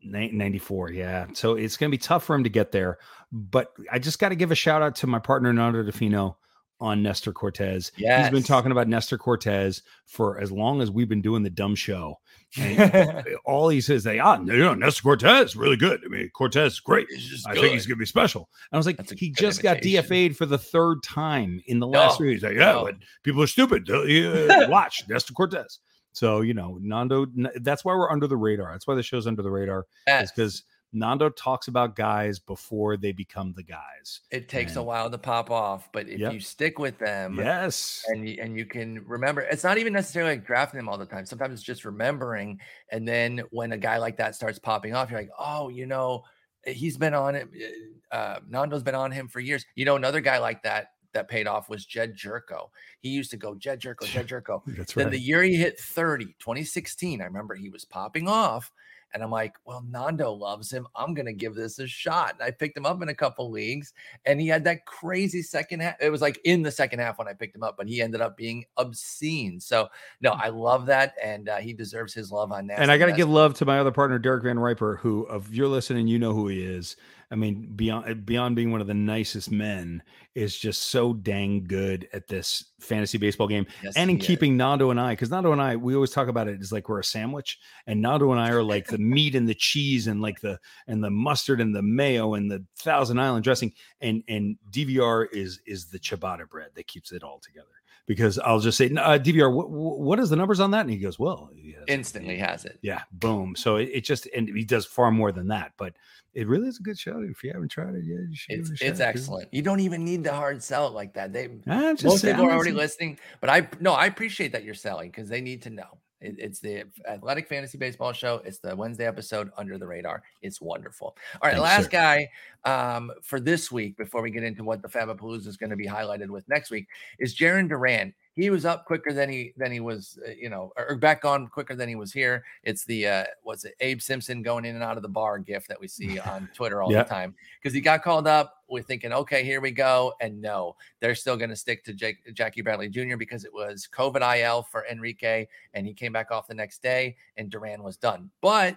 94 yeah so it's going to be tough for him to get there but i just got to give a shout out to my partner Nando Di Fino on Nestor Cortes. Yes. He's been talking about Nestor Cortes for as long as we've been doing the dumb show. *laughs* all he says, they ah, you know, Nestor Cortes really good. I mean, Cortes is great. I good. think he's gonna be special. And I was like, he just imitation. got DFA'd for the third time in the last no. year. He's like, yeah, no. but people are stupid. Uh, *laughs* watch Nestor Cortez. So you know, Nando. That's why we're under the radar. That's why the show's under the radar. Yes. because Nando talks about guys before they become the guys. It takes and, a while to pop off, but if yep. you stick with them, yes, and you, and you can remember, it's not even necessarily like drafting them all the time. Sometimes it's just remembering, and then when a guy like that starts popping off, you're like, oh, you know, he's been on it. Eh, uh, Nando's been on him for years. You know, another guy like that that paid off was Jedd Gyorko. He used to go Jedd Gyorko, Jedd *laughs* Gyorko. That's right. Then the year he hit 30, 2016, I remember he was popping off and I'm like, well, Nando loves him. I'm going to give this a shot. And I picked him up in a couple leagues and he had that crazy second half. It was like in the second half when I picked him up, but he ended up being obscene. So, no, I love that. And uh, he deserves his love on that. And I got to give love to my other partner, Derek Van Riper, who, if you're listening, you know who he is. I mean, beyond eh, beyond being one of the nicest men, is just so dang good at this fantasy baseball game, yes, and in keeping is. Nando and I, because Nando and I, we always talk about it as like we're a sandwich, and Nando and I are like the meat and the cheese and like the and the mustard and the mayo and the Thousand Island dressing, and and DVR is is the ciabatta bread that keeps it all together because I'll just say, uh, DVR, what, what is the numbers on that? And he goes, well, he has instantly it. has it. Yeah, boom. So it, it, just, and he does far more than that, but it really is a good show. If you haven't tried it yet, you should. It's, it it's excellent. You don't even need to hard sell it like that. They most people are already listening, but I no, I appreciate that you're selling because they need to know. It, it's the Athletic Fantasy Baseball Show. It's the Wednesday episode under the radar. It's wonderful. All right, Thanks, last sir. guy um, for this week before we get into what the Fabapalooza is going to be highlighted with next week is Jarren Duran he was up quicker than he than he was, uh, you know, or, back on quicker than he was here. It's the uh, what's it, Abe Simpson going in and out of the bar gift that we see *laughs* on Twitter all yep. the time because he got called up. We're thinking, okay, here we go, and no, they're still going to stick to Jake, Jackie Bradley Jr. because it was COVID IL for Enrique, and he came back off the next day, and Duran was done, but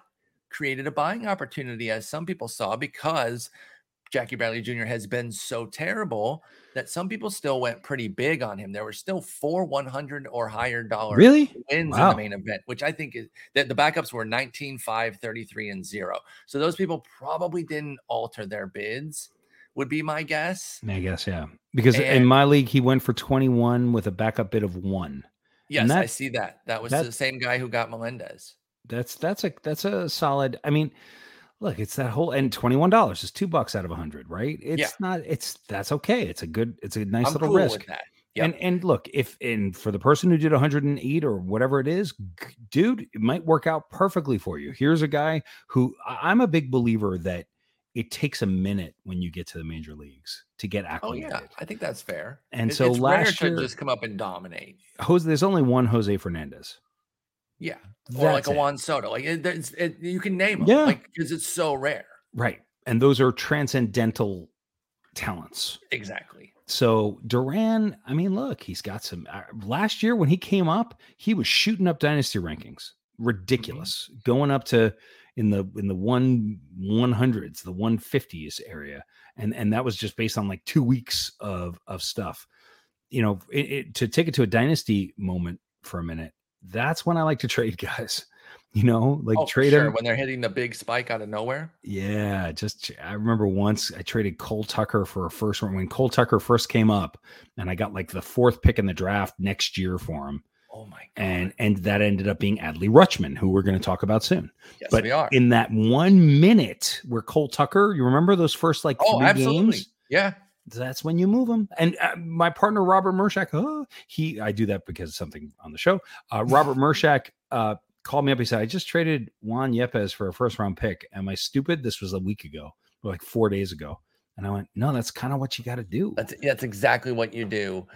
created a buying opportunity as some people saw because Jackie Bradley Jr. has been so terrible that some people still went pretty big on him. There were still four 100 or higher dollar really wins wow. in the main event, which I think is that the backups were 19, 5, 33, and 0. So those people probably didn't alter their bids, would be my guess. I guess, yeah. Because and, in my league, he went for 21 with a backup bid of one. Yes, that, I see that. That was that, the same guy who got Melendez. That's that's a that's a solid. I mean, look, it's that whole and twenty one dollars is two bucks out of a hundred, right? It's yeah. not. It's that's okay. It's a good. It's a nice I'm little cool risk. Yep. And and look, if and for the person who did 108 or whatever it is, dude, it might work out perfectly for you. Here's a guy who I'm a big believer that it takes a minute when you get to the major leagues to get acclimated. Oh yeah, I think that's fair. And it, so last year, just come up and dominate. Jose, there's only one Jose Fernandez. Yeah, or like a Juan Soto. Like it, it, you can name them. Yeah, like because it's so rare. Right, and those are transcendental talents. Exactly. So Duran, I mean, look, he's got some. Uh, last year when he came up, he was shooting up dynasty rankings, ridiculous, mm-hmm. going up to in the in the one one hundreds, the one fifties area, and and that was just based on like two weeks of of stuff. You know, it, it, to take it to a dynasty moment for a minute that's when I like to trade *laughs* guys. You know, like oh, trade sure. them when they're hitting the big spike out of nowhere. Yeah, just I remember once I traded Cole Tucker for a first one when Cole Tucker first came up, and I got like the fourth pick in the draft next year for him. Oh my god! And and that ended up being Adley Rutschman, who we're going to talk about soon. Yes, but we are. In that one minute where Cole Tucker, you remember those first like oh, three absolutely. games? Yeah that's when you move them. And uh, my partner Robert Mershak, oh, he I do that because of something on the show. Uh, Robert *laughs* Mershak uh, called me up. He said, "I just traded Juan Yepez for a first round pick. Am I stupid? This was a week ago, like four days ago." And I went, "No, that's kind of what you got to do. That's that's exactly what you do.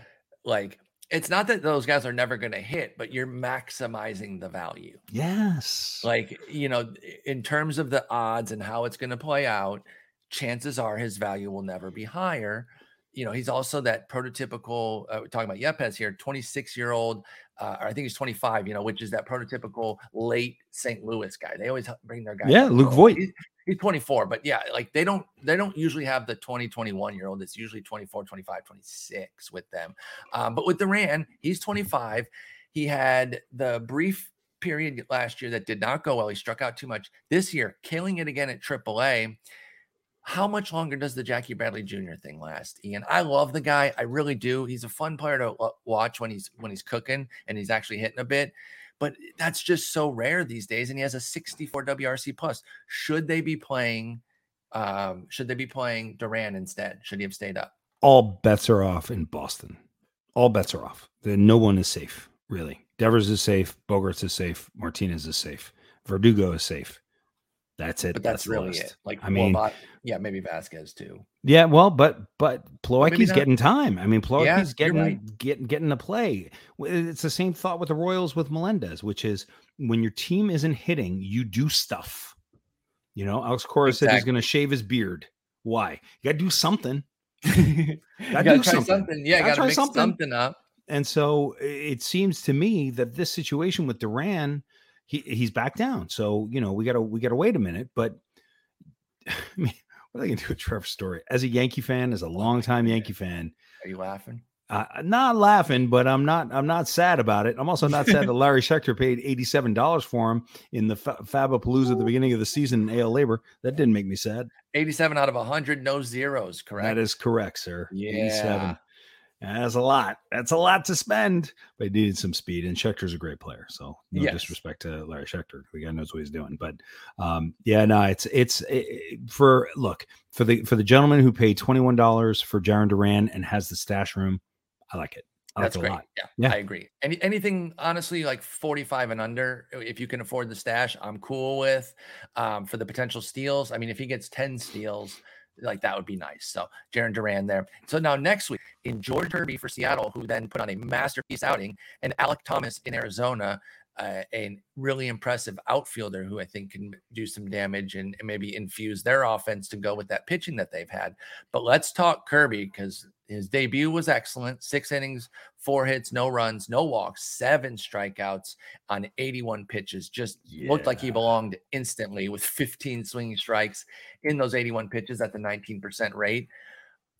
Like." It's not that those guys are never going to hit, but you're maximizing the value. Yes. Like, you know, in terms of the odds and how it's going to play out, chances are his value will never be higher. You know, he's also that prototypical, uh, we're talking about Yepez here, 26 year old, uh, or I think he's 25, you know, which is that prototypical late St. Louis guy. They always bring their guy. Yeah, Luke Voit. He's, he's 24, but yeah, like they don't, they don't usually have the 20, 21 year old. It's usually 24, 25, 26 with them. Um, but with Duran, he's 25. He had the brief period last year that did not go well. He struck out too much. This year, killing it again at AAA how much longer does the Jackie Bradley Jr. thing last, Ian? I love the guy. I really do. He's a fun player to watch when he's when he's cooking and he's actually hitting a bit. But that's just so rare these days. And he has a 64 WRC plus. Should they be playing? Um, should they be playing Duran instead? Should he have stayed up? All bets are off in Boston. All bets are off. No one is safe, really. Devers is safe. Bogaerts is safe. Martinez is safe. Verdugo is safe. That's it. But that's, that's really it. Like I mean, well, yeah, maybe Vazquez too. Yeah, well, but but Plawecki's getting time. I mean, Plawecki's yeah, getting right. getting getting to play. Eh, it's the same thought with the Royals with Melendez, which is when your team isn't hitting, you do stuff. You know, Alex Cora exactly. said he's going to shave his beard. Why? You got to do something. *laughs* you got to do something. something. Yeah, got to mix something. something up. And so it seems to me that this situation with Duran he he's back down. So you know we gotta we gotta wait a minute. But *laughs* I mean, What are they gonna do with Trevor Story? As a Yankee fan, as a longtime Yankee fan, are you laughing? Uh, not laughing, but I'm not. I'm not sad about it. I'm also not sad that Larry Schechter paid eighty-seven dollars for him in the F- Fabapalooza at the beginning of the season in AL LABR. That didn't make me sad. Eighty-seven out of hundred, no zeros. Correct. That is correct, sir. Yeah. 87. That's a lot. That's a lot to spend. But he needed some speed, and Schechter's a great player. So no yes. disrespect to Larry Schechter. The guy knows what he's doing. But um, yeah, no, it's it's it, for look for the for the gentleman who paid twenty one dollars for Jarren Duran and has the stash room. I like it. I That's like great. Yeah, yeah, I agree. Any anything honestly like 45 and under, if you can afford the stash, I'm cool with. Um, for the potential steals, I mean, if he gets 10 steals, like that would be nice. So Jarren Duran there. So now next week in George Kirby for Seattle, who then put on a masterpiece outing, and Alek Thomas in Arizona, uh, a really impressive outfielder who I think can do some damage and, and, maybe infuse their offense to go with that pitching that they've had. But let's talk Kirby because his debut was excellent. Six innings, four hits, no runs, no walks, seven strikeouts on 81 pitches. Just yeah. looked like he belonged instantly with 15 swinging strikes in those 81 pitches at the 19% rate.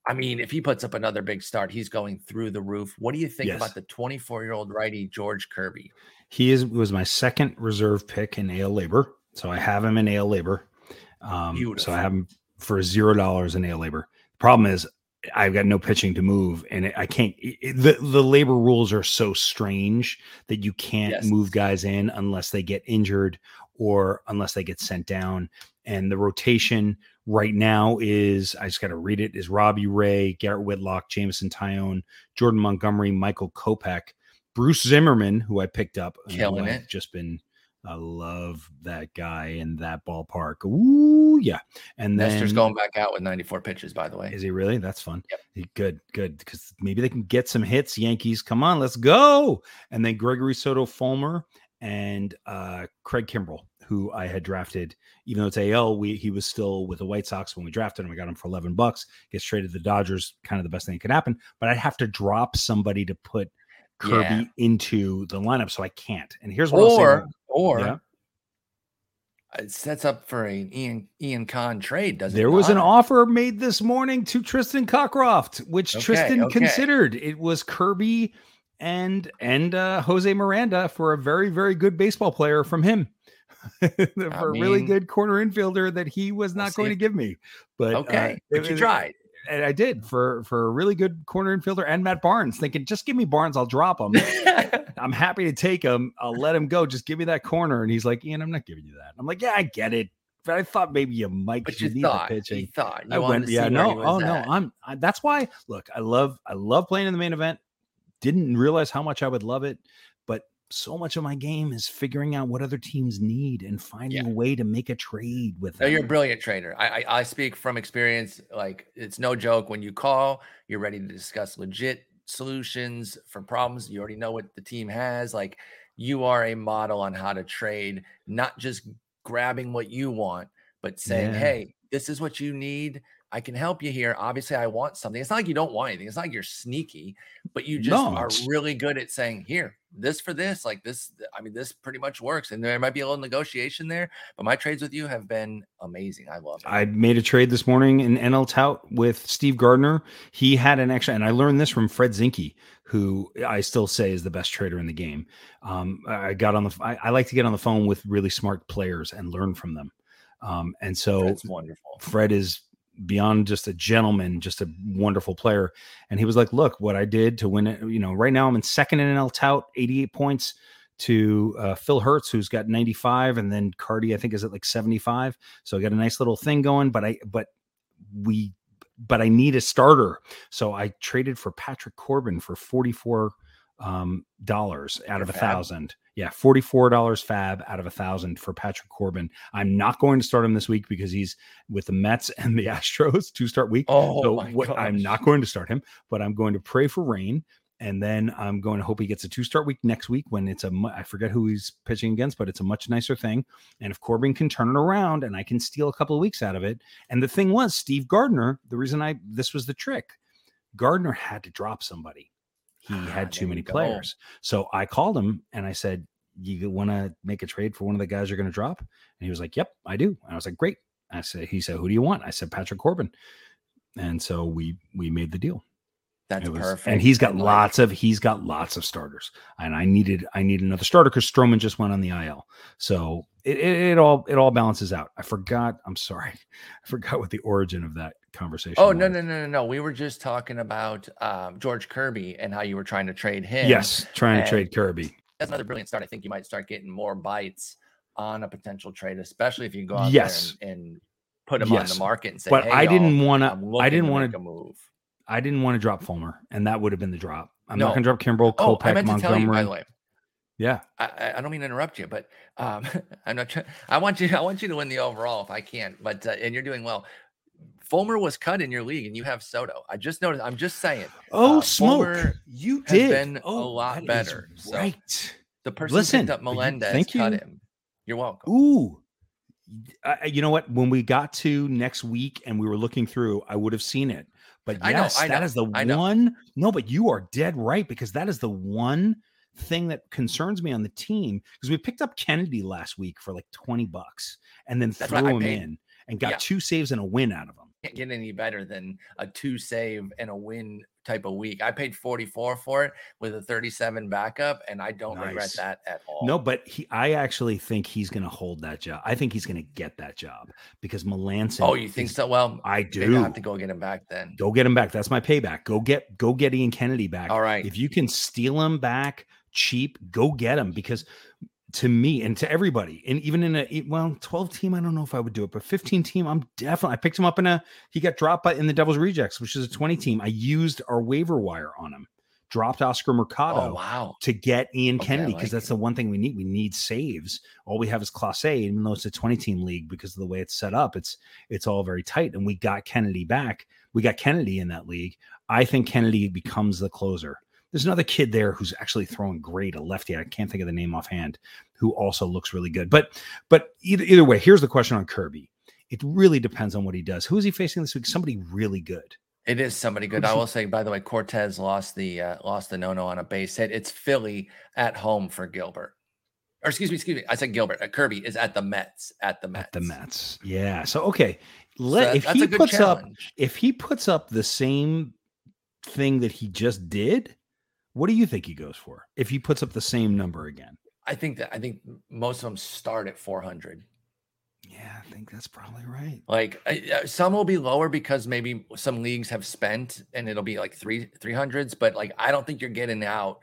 I mean, if he puts up another big start, he's going through the roof. What do you think yes. about the 24 year old righty George Kirby? He is was my second reserve pick in AL LABR, so I have him in AL LABR. Um, so I have him for zero dollars in AL LABR. Problem is, I've got no pitching to move, and I can't. It, the the LABR rules are so strange that you can't yes. move guys in unless they get injured or unless they get sent down. And the rotation right now is I just got to read it is Robbie Ray, Garrett Whitlock, Jameson Taillon, Jordan Montgomery, Michael Kopech, Bruce Zimmermann, who I picked up, killing it. Just been I love that guy in that ballpark. Ooh, yeah. And then Nestor's going back out with 94 pitches, by the way. Is he really? That's fun. Yep. Good, good. Because maybe they can get some hits. Yankees, come on, let's go. And then Gregory Soto Fulmer and uh, Craig Kimbrel, who I had drafted, even though it's AL, we he was still with the White Sox when we drafted him. I got him for 11 bucks. Gets traded to the Dodgers, kind of the best thing that could happen. But I'd have to drop somebody to put Kirby yeah. into the lineup, so I can't. And here's what or or yeah. it sets up for an Ian Ian Kahn trade. Does it there was an offer made this morning to Tristan Cockcroft, which okay, Tristan okay. considered. It was Kirby and and uh, Jose Miranda for a very very good baseball player from him. *laughs* for mean, a really good corner infielder that he was not going to give me. But uh, okay, uh, but you tried and I did for for a really good corner infielder and Matt Barnes, thinking just give me Barnes, I'll drop him. *laughs* I'm happy to take him. I'll let him go. Just give me that corner. And he's like, Ian, I'm not giving you that. I'm like, yeah, I get it. But I thought maybe you might. But you, you thought, pitching. You thought. You I went, yeah, no, oh at. no, I'm. I, that's why. Look, I love, I love playing in the main event. Didn't realize how much I would love it, so much of my game is figuring out what other teams need and finding yeah. a way to make a trade with them. you're a brilliant trader. I, I, I speak from experience. Like it's no joke when you call, you're ready to discuss legit solutions for problems. You already know what the team has. Like you are a model on how to trade, not just grabbing what you want, but saying, yeah. "Hey, this is what you need. I can help you here. Obviously, I want something. It's not like you don't want anything. It's not like you're sneaky, but you just no, are really good at saying, here, this for this. Like this, I mean, this pretty much works. And there might be a little negotiation there, but my trades with you have been amazing. I love it. I made a trade this morning in NL Tout with Steve Gardner. He had an extra, and I learned this from Fred Zinkie, who I still say is the best trader in the game. Um, I got on the, I, I like to get on the phone with really smart players and learn from them. Um, and so. Fred is beyond just a gentleman, just a wonderful player. And he was like, "Look, what I did to win it. You know, right now I'm in second in NL Tout, 88 points to uh, Phil Hertz, who's got 95, and then Cardi, I think, is at like 75. So I got a nice little thing going. But I, but we, but I need a starter. So I traded for Patrick Corbin for 44 um, dollars out of a thousand. Yeah, forty-four dollars fab out of a thousand for Patrick Corbin. I'm not going to start him this week because he's with the Mets *laughs* and the Astros two start week. Oh, so what, I'm not going to start him, but I'm going to pray for rain. And then I'm going to hope he gets a two start week next week when it's a, I forget who he's pitching against, but it's a much nicer thing. And if Corbin can turn it around and I can steal a couple of weeks out of it. And the thing was, Steve Gardner, the reason I, this was the trick, Gardner had to drop somebody he ah, had too many players. So I called him and I said, You want to make a trade for one of the guys you're going to drop? And he was like, Yep, I do. And I was like, Great. I said, he said, who do you want? I said, Patrick Corbin. And so we we made the deal. That's was, perfect. And he's got and lots like, of he's got lots of starters. And I needed I need another starter because Stroman just went on the IL. So it, it, it, all it all balances out. I forgot. I'm sorry. *laughs* I forgot what the origin of that conversation. Oh no no no no no. We were just talking about um, George Kirby and how you were trying to trade him. Yes, trying to trade Kirby. That's another brilliant start. I think you might start getting more bites on a potential trade, especially if you go out yes. there and, and put him yes. on the market and say, "But hey, I didn't want to. I didn't want to move. I didn't want to drop Fulmer, and that would have been the drop. I'm no. not going to drop Kimbrel, oh, I meant Montgomery. To tell you, by the way, yeah, I, I don't mean to interrupt you, but um, *laughs* I'm not. Trying, I want you. I want you to win the overall if I can. But uh, and you're doing well. Fulmer was cut in your league, and you have Soto. I just noticed. I'm just saying. Oh, uh, smoke! Fulmer you did been oh, a lot better. right. So the person Listen, picked up Melendez thank you. cut him. You're welcome. Ooh, you know what? When we got to next week and we were looking through, I would have seen it. But yes, I know, I that is the one. No, but you are dead right because that is the one thing that concerns me on the team because we picked up Kennedy last week for like 20 bucks and then That's threw him in and got yeah. two saves and a win out of him. Can't get any better than a two save and a win type of week. I paid 44 for it with a 37 backup, and I don't nice. regret that at all. No, but he I actually think he's gonna hold that job. I think he's gonna get that job because Melancon. Oh, you think so? Well, I do I have to go get him back then. Go get him back. That's my payback. Go get go get Ian Kennedy back. All right. If you can steal him back cheap, go get him because to me and to everybody, and even in a well 12 team, I don't know if I would do it, but 15 team, I'm definitely I picked him up in a he got dropped by in the Devil's Rejects, which is a 20 team. I used our waiver wire on him, dropped Oscar Mercado oh, wow. to get Ian okay, Kennedy because like that's it. the one thing we need. We need saves. All we have is class A, even though it's a 20 team league, because of the way it's set up, it's it's all very tight. And we got Kennedy back. We got Kennedy in that league. I think Kennedy becomes the closer. There's another kid there who's actually throwing great, a lefty. I can't think of the name offhand, who also looks really good. But but either either way, here's the question on Kirby. It really depends on what he does. Who is he facing this week? Somebody really good. It is somebody good. I will say, by the way, Cortes lost the uh, lost the no no on a base hit. It's Philly at home for Gilbert. Or excuse me, excuse me. I said Gilbert. Uh, Kirby is at the Mets. At the Mets. At the Mets. Yeah. So okay, let so if he puts challenge. up if he puts up the same thing that he just did, what do you think he goes for if he puts up the same number again? I think that I think most of them start at 400. Yeah, I think that's probably right. Like uh, some will be lower because maybe some leagues have spent and it'll be like three 300s, but like I don't think you're getting out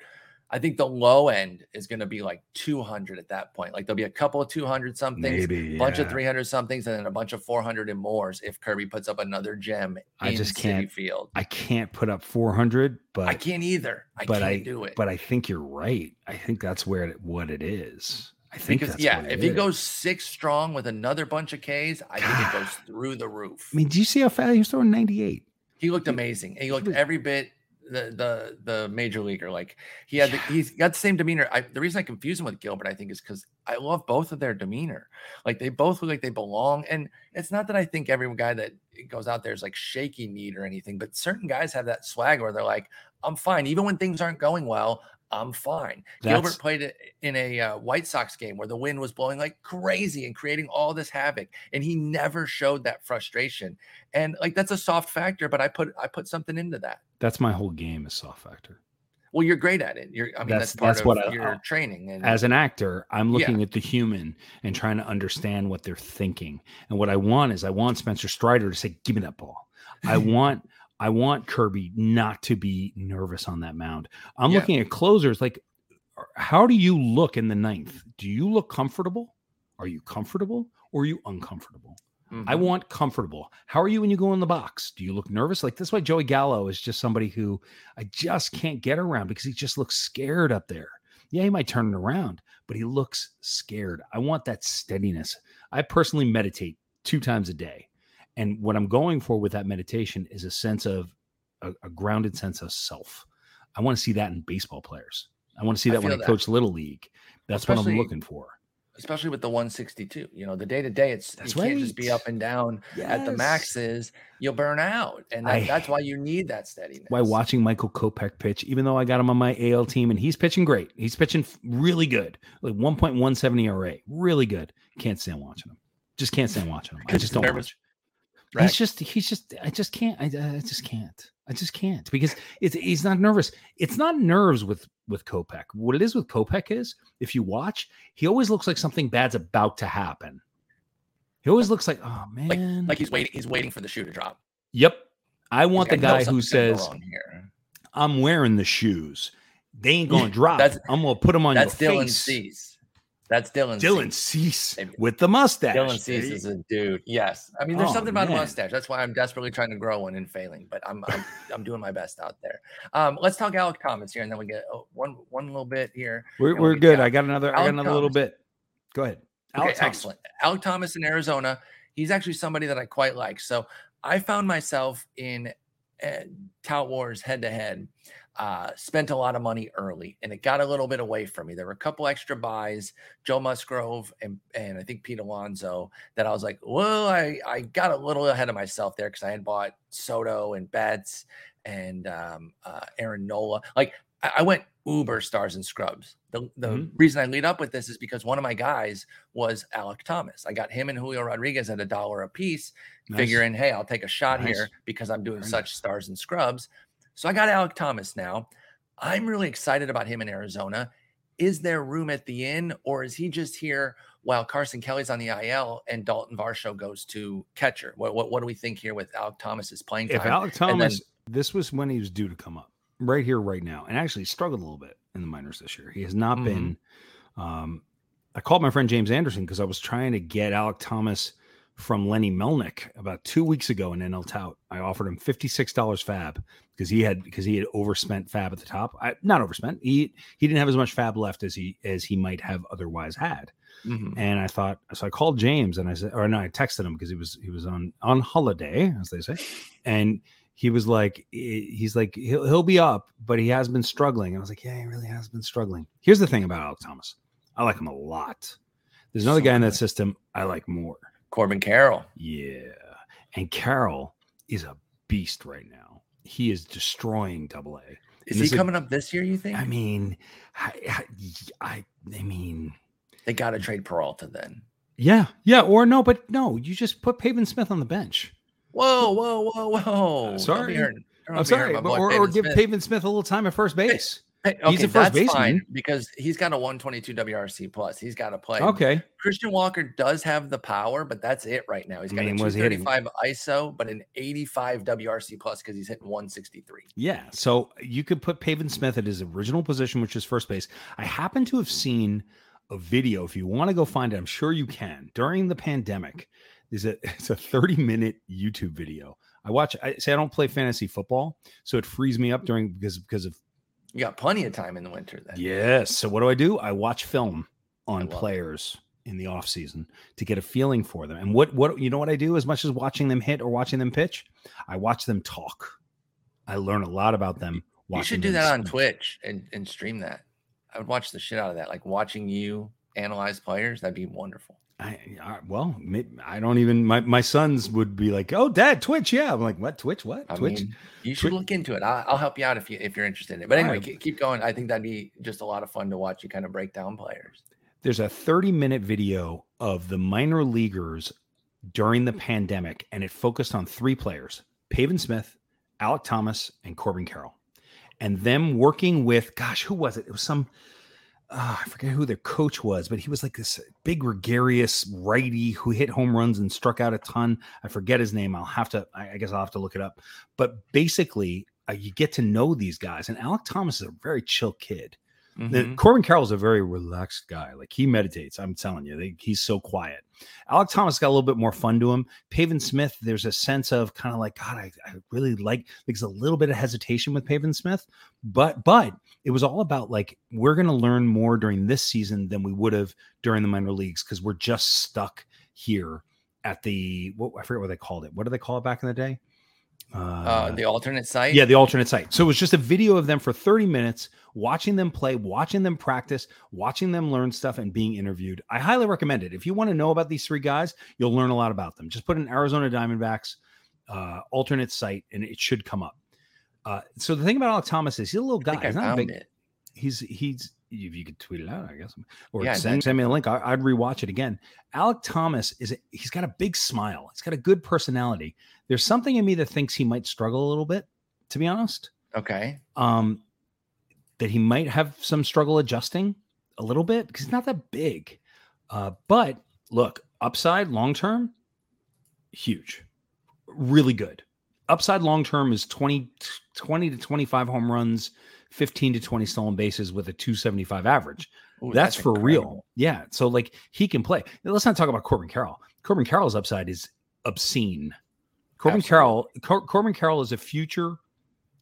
I think the low end is going to be like 200 at that point. Like there'll be a couple of 200 somethings, a bunch of 300 somethings, and then a bunch of 400 and mores if Kirby puts up another gem. I just can't. Field. I can't put up 400, but I can't either. I but can't I, do it. But I think you're right. I think that's where it, what it is. I think because yeah, if is. he goes six strong with another bunch of Ks, I think it goes through the roof. I mean, do you see how fast he was throwing 98? He looked amazing. He looked every bit the the the major leaguer. Like he had, the, he's got the same demeanor. I, the reason I confuse him with Gilbert, I think, is because I love both of their demeanor. Like they both look like they belong. And it's not that I think every guy that goes out there is like shaky need or anything, but certain guys have that swag where they're like, I'm fine, even when things aren't going well. I'm fine. That's... Gilbert played it in a uh, White Sox game where the wind was blowing like crazy and creating all this havoc, and he never showed that frustration. And like that's a soft factor, but I put I put something into that. That's my whole game is soft factor. Well, you're great at it. You're, I mean, that's, that's part that's of what your I, training. And, as an actor, I'm looking yeah. at the human and trying to understand what they're thinking. And what I want is I want Spencer Strider to say, "Give me that ball." I *laughs* want I want Kirby not to be nervous on that mound. I'm yeah. looking at closers like, how do you look in the ninth? Do you look comfortable? Are you comfortable or are you uncomfortable? Mm-hmm. I want comfortable. How are you when you go in the box? Do you look nervous? Like this why Joey Gallo is just somebody who I just can't get around because he just looks scared up there. Yeah, he might turn it around, but he looks scared. I want that steadiness. I personally meditate two times a day. And what I'm going for with that meditation is a sense of a, a grounded sense of self. I want to see that in baseball players. I want to see that when I that. coach little league. That's especially, what I'm looking for. Especially with the 162. You know, the day to day, it's that's you right. can't just be up and down yes. at the maxes. You'll burn out. And that, I, that's why you need that steadiness. Why watching Michael Kopech pitch, even though I got him on my AL team and he's pitching great. He's pitching really good. Like 1.17 ERA. Really good. Can't stand watching him Just can't stand watching him. I just don't nervous. watch. Right. He's just he's just I just can't I, I just can't I just can't because it's he's not nervous. It's not nerves with with Kopech. What it is with Kopech is if you watch, he always looks like something bad's about to happen. He always looks like oh man, like, like he's waiting he's waiting for the shoe to drop. Yep, I want the guy who says I'm wearing the shoes. They ain't gonna *laughs* drop. I'm gonna put them on that's your Dylan face. That's Dylan. Dylan Cease, with the mustache. Dylan Cease is a dude. Yes, I mean, there's oh, something about man. a mustache. That's why I'm desperately trying to grow one and failing. But I'm I'm, *laughs* I'm doing my best out there. Um, let's talk Alek Thomas here, and then we get oh, one one little bit here. We're, we're good. I got another. Alek I got another Thomas. little bit. Go ahead. Alek okay, excellent. Alek Thomas in Arizona. He's actually somebody that I quite like. So I found myself in uh, Tout Wars head to head uh, spent a lot of money early and it got a little bit away from me. There were a couple extra buys, Joe Musgrove and, and I think Pete Alonso, that I was like, well, I, I got a little ahead of myself there because I had bought Soto and Betts and um, uh, Aaron Nola. Like I, I, went uber stars and scrubs. The, the mm-hmm. reason I lead up with this is because one of my guys was Alek Thomas. I got him and Julio Rodriguez at a dollar a piece, nice. figuring, hey, I'll take a shot nice. here because I'm doing Very such stars and scrubs. So I got Alek Thomas now. I'm really excited about him in Arizona. Is there room at the inn, or is he just here while Carson Kelly's on the IL and Dalton Varsho goes to catcher? What what, what do we think here with Alek Thomas's playing time? If Alek Thomas, then, this was when he was due to come up, right here, right now, and actually struggled a little bit in the minors this year. He has not mm-hmm. been. Um, I called my friend James Anderson because I was trying to get Alek Thomas from Lenny Melnick about two weeks ago in NL Tout. I offered him fifty six dollars fab because he had because he had overspent fab at the top. I, not overspent. He he didn't have as much fab left as he as he might have otherwise had. Mm-hmm. And I thought so. I called James and I said, or no, I texted him because he was he was on on holiday, as they say, and he was like, he's like he'll he'll be up, but he has been struggling. And I was like, yeah, he really has been struggling. Here's the thing about Alek Thomas, I like him a lot. There's another guy in that system I like more. Corbin Carroll. Yeah, and Carroll is a beast right now he is destroying Double A. Is he coming a, up this year? You think? I mean, I, I, I mean, they got to trade Peralta then. Yeah, yeah, or no, but no, you just put Pavin Smith on the bench. Whoa, whoa, whoa, whoa! Sorry, I'm sorry, but, or, or give Pavin Smith a little time at first *laughs* base. Hey, okay, he's a first that's baseman because he's got a 122 WRC plus. He's got to play. Okay. Christian Walker does have the power, but that's it right now. He's got I mean, a 235 ISO, but an 85 WRC plus because he's hitting 163. Yeah. So you could put Pavin Smith at his original position, which is first base. I happen to have seen a video. If you want to go find it, I'm sure you can. During the pandemic, is a *laughs* it's a 30 minute YouTube video. I watch. I say I don't play fantasy football, so it frees me up during because because of you got plenty of time in the winter then. Yes. So what do I do? I watch film on players it. in the off season to get a feeling for them. And what what you know what I do as much as watching them hit or watching them pitch, I watch them talk. I learn a lot about them. You should do that on Twitch and, and stream that. I would watch the shit out of that. Like watching you analyze players, that'd be wonderful. I, I, well, I don't even. My, my sons would be like, "Oh, Dad, Twitch, yeah." I'm like, "What Twitch? What I Twitch?" Mean, you should Twitch? look into it. I'll, I'll, help you out if you if you're interested in it. But anyway, right. keep going. I think that'd be just a lot of fun to watch you kind of break down players. There's a 30 minute video of the minor leaguers during the hmm. pandemic, and it focused on three players: Pavin Smith, Alek Thomas, and Corbin Carroll, and them working with. Gosh, who was it? It was some uh, I forget who their coach was, but he was like this big gregarious righty who hit home runs and struck out a ton. I forget his name. I'll have to, I guess I'll have to look it up. But basically, uh, you get to know these guys. And Alek Thomas is a very chill kid. Mm-hmm. Corbin Carroll is a very relaxed guy. Like he meditates. I'm telling you, they, he's so quiet. Alek Thomas got a little bit more fun to him. Pavin Smith, there's a sense of kind of like God. I, I really like. There's a little bit of hesitation with Pavin Smith, but but it was all about like we're going to learn more during this season than we would have during the minor leagues because we're just stuck here at the what I forget what they called it. What do they call it back in the day? Uh, uh, the alternate site. Yeah, the alternate site. So it was just a video of them for 30 minutes, watching them play, watching them practice, watching them learn stuff, and being interviewed. I highly recommend it. If you want to know about these three guys, you'll learn a lot about them. Just put in Arizona Diamondbacks uh, alternate site, and it should come up. Uh, so the thing about Alek Thomas is he's a little guy. He's not big. It. He's he's if you could tweet it out, I guess, or yeah, send, send me a link. I, would rewatch it again. Alek Thomas is he's got a big smile. He's got a good personality. There's something in me that thinks he might struggle a little bit, to be honest. Okay. Um, that he might have some struggle adjusting a little bit because he's not that big. Uh, but look, upside long term, huge, really good. Upside long term is 20, 20 to 25 home runs, 15 to 20 stolen bases with a 275 average. Ooh, that's, that's, for incredible. real. Yeah. So like he can play. Now, let's not talk about Corbin Carroll. Corbin Carroll's upside is obscene. Corbin Absolutely. Carroll, Cor- Corbin Carroll is a future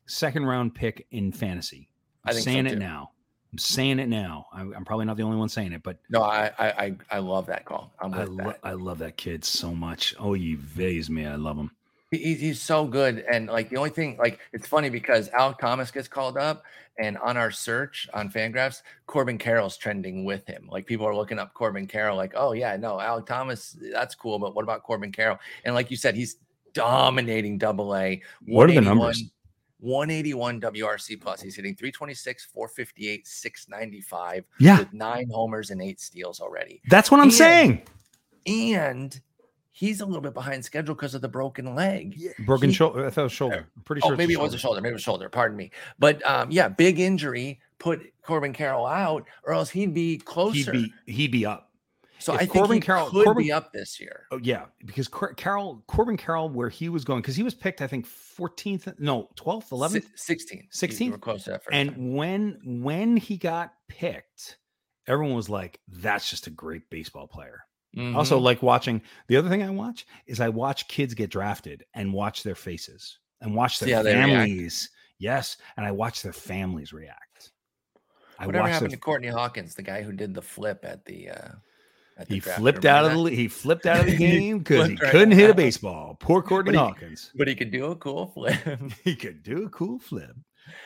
second round pick in fantasy. I'm saying so it now. I'm saying it now. I'm, I'm, probably not the only one saying it, but no, I I I love that call. I'm I, lo- I love that kid so much. Oh, you vase me. I love him. He, he's so good, and like the only thing, like it's funny because Alek Thomas gets called up, and on our search on Fangraphs, Corbin Carroll's trending with him. Like people are looking up Corbin Carroll, like, oh yeah, no, Alek Thomas, that's cool, but what about Corbin Carroll? And like you said, he's dominating Double A. What are the numbers? 181 WRC plus. He's hitting 326, 458, 695. Yeah. With nine homers and eight steals already. That's what I'm and, saying. And he's a little bit behind schedule because of the broken leg. Yeah. Broken shoulder. I thought it was shoulder. I'm pretty oh, sure. maybe it was a shoulder. Maybe it was shoulder. Pardon me. But um, yeah, big injury put Corbin Carroll out, or else he'd be closer. He'd be he'd be up. So if I Corbin think Carroll could Corbin, be up this year. Oh yeah, because Cor- Carroll Corbin Carroll, where he was going, because he was picked, I think, 14th, no, 12th, 11th, 16th, 16th. close to that and time. when when he got picked, everyone was like, "That's just a great baseball player." Mm-hmm. Also, like watching the other thing I watch is I watch kids get drafted and watch their faces and watch their families. Yes, and I watch their families react. I Whatever happened their... to Courtney Hawkins, the guy who did the flip at the uh he flipped out of the *laughs* he flipped out of the game because he, couldn't hit a baseball. Poor Courtney but he, Hawkins. But he could do a cool flip. *laughs* he could do a cool flip.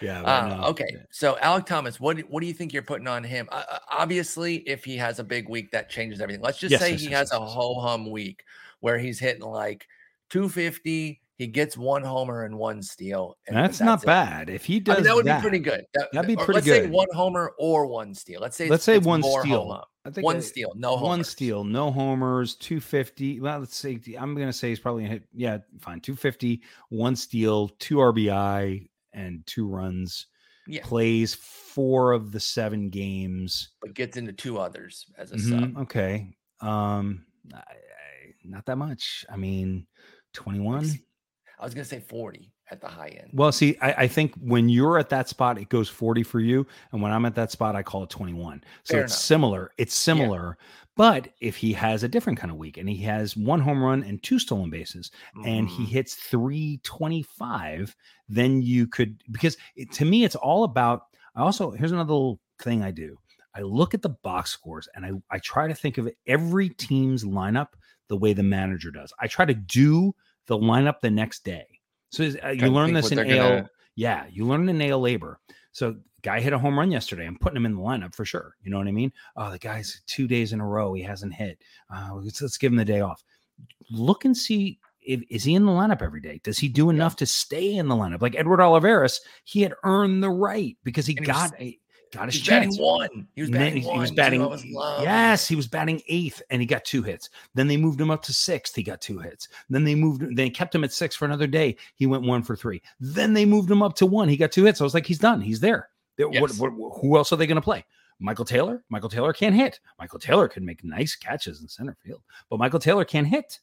Yeah. Uh, no, okay. So Alek Thomas, what what do you think you're putting on him? Uh, obviously, if he has a big week, that changes everything. Let's just yes, say yes, he yes, has a ho hum week where he's hitting like 250, he gets one homer and one steal. And that's, that's, not it. bad. If he does, I mean, that would that, be pretty good. That, would be pretty good. let's. Say one homer or one steal. Let's say let's say one steal. I think one I, steal, no homers. One steal, no homers, 250. Well, let's say I'm going to say he's probably going to hit, yeah, fine. 250, one steal, two RBI, and two runs. Yeah. Plays four of the seven games, but gets into two others as a mm-hmm, sub. Okay. Um, I, I, not that much. I mean, 21. I was going to say 40 at the high end. Well, see, I, I, think when you're at that spot, it goes 40 for you. And when I'm at that spot, I call it 21. So Fair it's enough. similar. It's similar. Yeah. But if he has a different kind of week and he has one home run and two stolen bases mm. and he mm-hmm. hits 325, then you could, because it, to me, it's all about. I also, here's another little thing I do. I look at the box scores and I, I try to think of every team's lineup the way the manager does. I try to do the lineup the next day. So uh, you learn this in AL. Gonna... Yeah, you learn in AL LABR. So guy hit a home run yesterday. I'm putting him in the lineup for sure. You know what I mean? Oh, the guy's two days in a row he hasn't hit. Uh, let's, let's give him the day off. Look and see if, is he in the lineup every day? Does he do enough to stay in the lineup? Like Edward Olivares, he had earned the right because he and got a got his chance. one. He was batting he, one. He was batting. Yes, he was batting eighth, and he got two hits. Then they moved him up to sixth. He got two hits. Then they moved. They kept him at six for another day. He went one for three. Then they moved him up to one. He got two hits. I was like, he's done. He's there. Yes. What, what, who else are they going to play? Michael Taylor. Michael Taylor can't hit. Michael Taylor can make nice catches in center field, but Michael Taylor can't hit.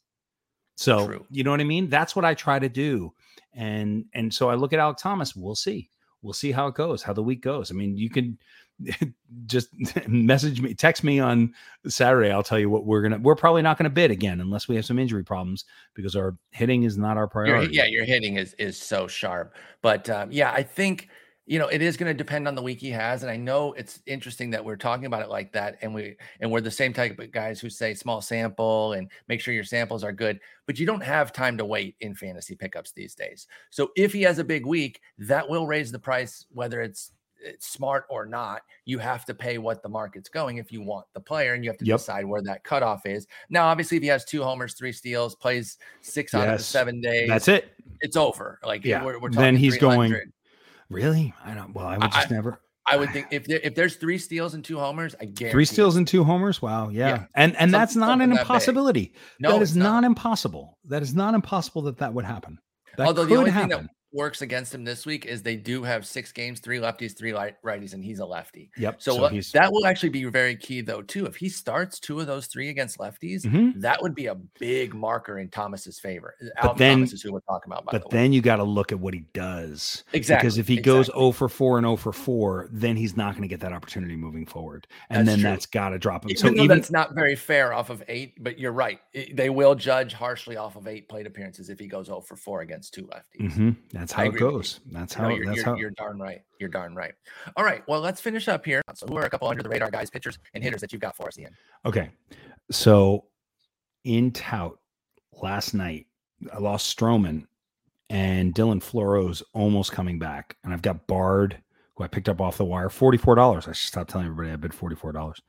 So True. you know what I mean? That's what I try to do. And and so I look at Alek Thomas. We'll see. We'll see how it goes, how the week goes. I mean, you can *laughs* just *laughs* message me, text me on Saturday. I'll tell you what we're gonna. We're probably not gonna bid again unless we have some injury problems because our hitting is not our priority. Your, yeah, your hitting is is so sharp. But um, yeah, I think you know it is going to depend on the week he has and i know it's interesting that we're talking about it like that and we and we're the same type of guys who say small sample and make sure your samples are good but you don't have time to wait in fantasy pickups these days so if he has a big week that will raise the price whether it's it's smart or not, you have to pay what the market's going if you want the player, and you have to yep. decide where that cutoff is. Now, obviously, if he has two homers, three steals, plays six yes. out of the seven days, that's it. It's over. Like, yeah, we're, we're then he's going. Really? I don't. Well, I would just I, never. I would think if there, if there's three steals and two homers, I *sighs* guarantee three steals and two homers. Wow, yeah, yeah. and and Some, that's not an impossibility. No, that is not. not. impossible. That is not impossible that that would happen. That Although the only happen. thing that works against him this week is they do have six games, three lefties, three righties, and he's a lefty. Yep. So, so what, that will actually be very key, though, too. If he starts two of those three against lefties, mm-hmm. that would be a big marker in Thomas's favor. But then, Thomas is who we're talking about. but the then you got to look at what he does. Exactly. Because if he exactly. goes 0 for 4 and 0 for 4, then he's not going to get that opportunity moving forward. And that's then true. that's got to drop him. Even so even that's not very fair off of eight, but you're right. they will judge harshly off of eight plate appearances if he goes 0 for 4 against two lefties. Mm-hmm. That's how it goes. That's how. No, you're, that's you're, how. You're darn right. You're darn right. All right. Well, let's finish up here. So, who are a couple under the radar guys, pitchers, and hitters that you've got for us, Ian? Okay. So, in tout last night, I lost Stroman, and Dylan Floro's almost coming back, and I've got Bard, who I picked up off the wire, forty four dollars. I should stop telling everybody I bid forty four dollars.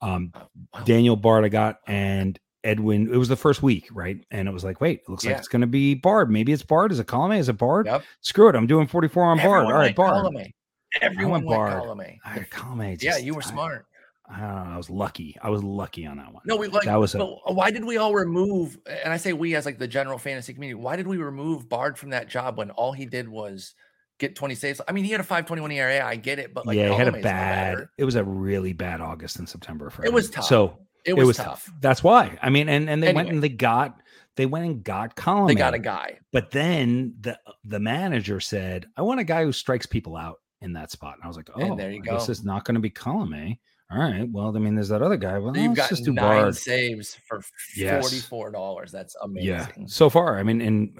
Um, oh, wow. Daniel Bard, I got, and Edwin. It was the first week, right? And it was like, wait, it looks yeah. like it's going to be Bard. Maybe it's Bard. Is it Colome? Is it Bard? Yep. Screw it. I'm doing 44 on Everyone Bard. All right, Bard. Colome. Everyone went Bard. Colome. I, Colome just, yeah, you were smart. I, I, I, was lucky. I was lucky on that one. No, we like that was. A, why did we all remove? And I say we as like the general fantasy community. Why did we remove Bard from that job when all he did was get 20 saves? I mean, he had a 521 ERA. I get it, but like, yeah, he had a bad. It was a really bad August and September for. It him. was tough. So it was, it was tough. tough. That's why. I mean, and and they anyway. went and they got they went and got Colome. They got a guy. But then the the manager said, "I want a guy who strikes people out in that spot." And I was like, "Oh, and there you I go. This is not going to be Colome." All right. Well, I mean, there's that other guy. Well, you've got just nine Bard. saves for forty-four dollars. That's amazing. Yeah. So far, I mean, and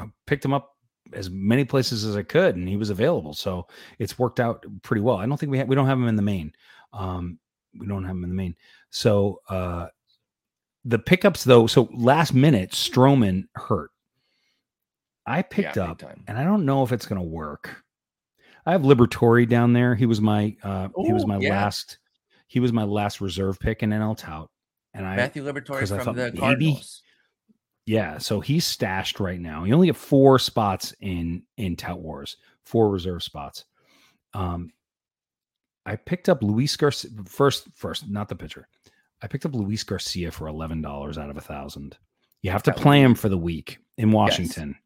uh, picked him up as many places as I could, and he was available. So it's worked out pretty well. I don't think we ha- we don't have him in the main. Um, we don't have him in the main. So uh, the pickups though, so last minute Stroman hurt. I picked yeah, up, and I don't know if it's going to work. I have Liberatore down there. He was my uh, Ooh, he was my yeah. last he was my last reserve pick in NL Tout, and I Matthew Liberatore from thought, the maybe, Cardinals. Yeah, so he's stashed right now. He only have four spots in in Tout Wars, four reserve spots. Um, I picked up Luis Garcia first. First, not the pitcher. I picked up Luis Garcia for eleven dollars out of a thousand. You have to play him for the week in Washington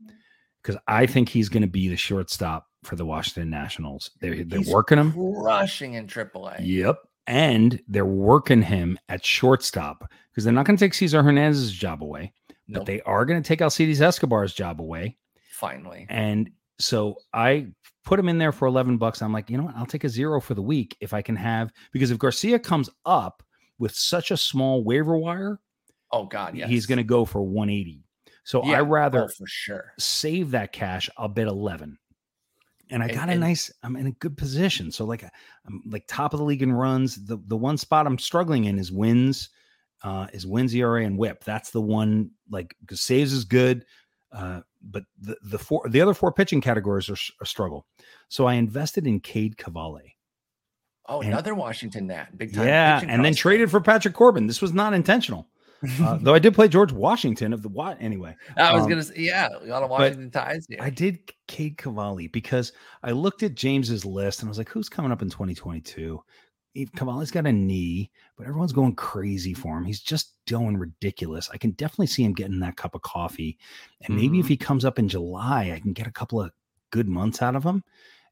because yes. I think he's going to be the shortstop for the Washington Nationals. They're, they're working him, rushing in AAA. Yep, and they're working him at shortstop because they're not going to take Cesar Hernandez's job away, nope. but they are going to take Alcides Escobar's job away. Finally, and so I put him in there for 11 bucks. I'm like, you know what? I'll take a zero for the week if I can have, because if Garcia comes up with such a small waiver wire, oh God, yes. he's going to go for 180. So yeah, I rather oh, for sure save that cash. I'll bet 11. And I got and, a nice, I'm in a good position. So like I'm like top of the league in runs. The the one spot I'm struggling in is wins, uh, is wins ERA and whip. That's the one like because saves is good. Uh, but the the four the other four pitching categories are a struggle. So I invested in Cade Cavalli. Oh, and, another Washington that big time. Yeah, and then traded for Patrick Corbin. This was not intentional. uh, *laughs* though I did play George Washington of the what anyway. I was um, gonna say, yeah, a lot of Washington ties. Yeah. I did Cade Cavalli because I looked at James's list and I was like, who's coming up in 2022? Cavalli's got a knee, but everyone's going crazy for him. He's just doing ridiculous. I can definitely see him getting that cup of coffee. And maybe mm-hmm. if he comes up in July, I can get a couple of good months out of him.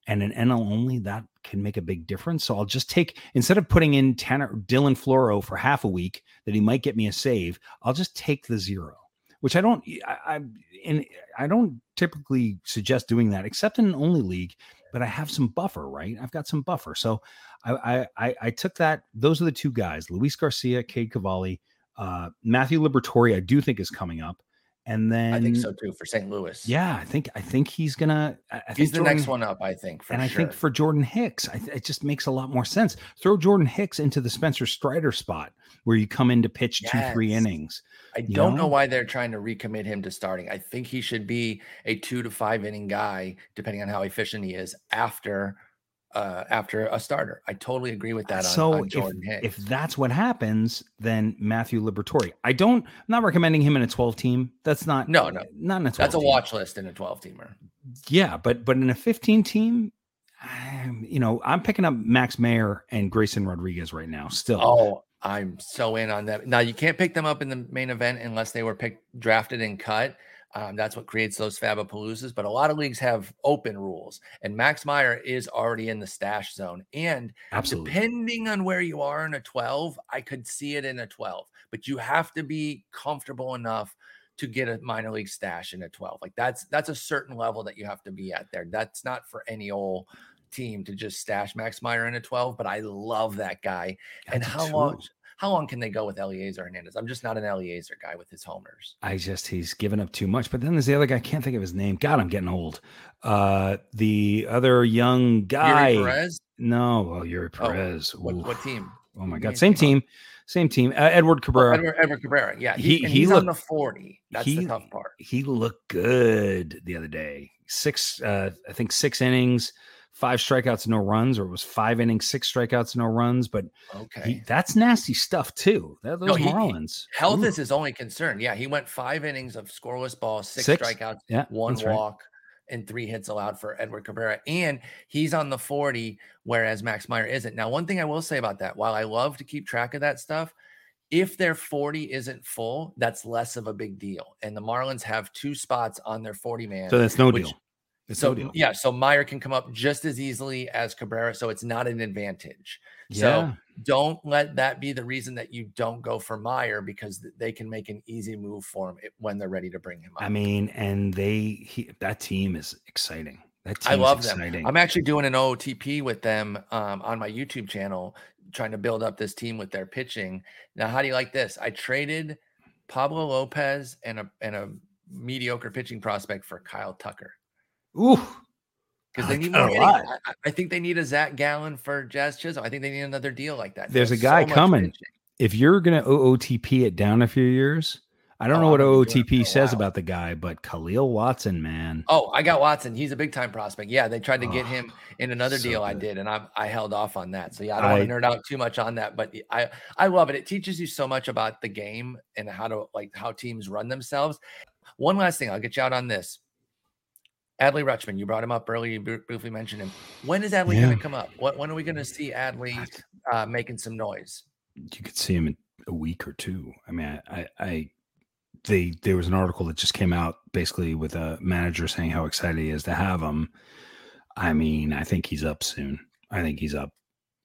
And an NL only, that can make a big difference. So I'll just take, instead of putting in Tanner Dylan Floro for half a week that he might get me a save, I'll just take the zero, which I don't, I, I, in, I don't typically suggest doing that except in an only league, but I have some buffer, right? I've got some buffer. So I, I, I took that. Those are the two guys: Luis Garcia, Cade Cavalli, uh, Matthew Liberatore. I do think is coming up, and then I think so too for St. Louis. Yeah, I think I think he's gonna. I he's the Jordan, next one up. I think, and sure. I think for Jordan Hicks, I, it just makes a lot more sense. Throw Jordan Hicks into the Spencer Strider spot where you come in to pitch yes. two, three innings. I don't know? know why they're trying to recommit him to starting. I think he should be a two to five inning guy, depending on how efficient he is after uh, after a starter. I totally agree with that. So on, on Jordan if, if that's what happens, then Matthew Liberatore. I don't. I'm not recommending him in a 12 team. That's not. No, no, not in a 12. That's a team. watch list in a 12 teamer. Yeah, but but in a 15 team, I, you know, I'm picking up Max Meyer and Grayson Rodriguez right now. Still, oh, I'm so in on that. Now you can't pick them up in the main event unless they were picked, drafted, and cut. Um, that's what creates those Fabapaloozas. But a lot of leagues have open rules, and Max Meyer is already in the stash zone. And Absolutely. depending on where you are in a 12, I could see it in a 12, but you have to be comfortable enough to get a minor league stash in a 12. Like that's that's a certain level that you have to be at there. That's not for any old team to just stash Max Meyer in a 12, but I love that guy. and how long how long can they go with Elieser Hernandez? I'm just not an Elieser guy with his homers. I just he's given up too much. But then there's the other guy. I can't think of his name. God, I'm getting old. Uh, the other young guy. Eury Perez. No, well, Eury oh, Perez. Oh, what, what, team? Oh my God, same team. Same team. Uh, Edward oh, Cabrera. Oh, Edward, Edward, Cabrera. Yeah, he, he, he's looked, on the forty. That's he, the tough part. He looked good the other day. Six, uh, I think six innings five strikeouts, no runs, or it was five innings, six strikeouts, no runs. But okay, he, that's nasty stuff too. That, those no, he, Marlins. Health Ooh. is his only concern. Yeah, he went five innings of scoreless ball, six, six? strikeouts, yeah, one walk. Right. And three hits allowed for Edward Cabrera. And he's on the 40, whereas Max Meyer isn't. Now, one thing I will say about that, while I love to keep track of that stuff, if their 40 isn't full, that's less of a big deal. And the Marlins have two spots on their 40 man. So that's no which, deal. It's so yeah, so Meyer can come up just as easily as Cabrera, so it's not an advantage. Yeah. So don't let that be the reason that you don't go for Meyer because they can make an easy move for him when they're ready to bring him up. I mean, and they he, that team is exciting. That team I love them. I'm actually doing an OTP with them um, on my YouTube channel, trying to build up this team with their pitching. Now, how do you like this? I traded Pablo Lopez and a and a mediocre pitching prospect for Kyle Tucker. Ooh. Because they need more. I, I, think they need a Zach Gallen for Jazz Chisholm. I think they need another deal like that. There's a guy so coming. If you're going to OOTP it down a few years, I don't oh, know what OOTP oh, says about the guy, but Kahlil Watson, man. Oh, I got Watson. He's a big time prospect. Yeah, they tried to get oh, him in another so deal good. I did, and I I held off on that. So yeah, I don't want to nerd out too much on that, but I I love it. It teaches you so much about the game and how to like how teams run themselves. One last thing, I'll get you out on this. Adley Rutschman, you brought him up earlier. You briefly mentioned him. When is Adley yeah. going to come up? What when are we going to see Adley uh, making some noise? You could see him in a week or two. I mean, I, I, I, they there was an article that just came out basically with a manager saying how excited he is to have him. I mean, I think he's up soon. I think he's up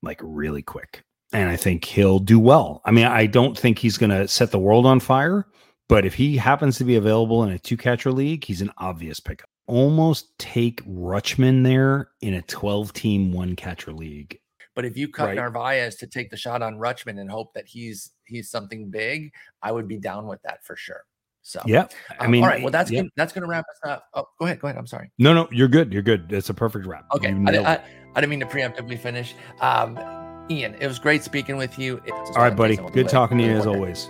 like really quick, and I think he'll do well. I mean, I don't think he's going to set the world on fire, but if he happens to be available in a two catcher league, he's an obvious pickup almost take Rutschman there in a 12 team one catcher league. But if you cut right. Narvaez to take the shot on Rutschman and hope that he's he's something big, I would be down with that for sure. So yeah, I um, mean, all right. Well, that's yeah. gonna, that's going to wrap us up. Oh, go ahead, go ahead. I'm sorry. No, no, you're good. You're good. It's a perfect wrap. Okay, I, I, I, didn't mean to preemptively finish. Um, Ian, it was great speaking with you. All right, buddy. Good talking to you as always.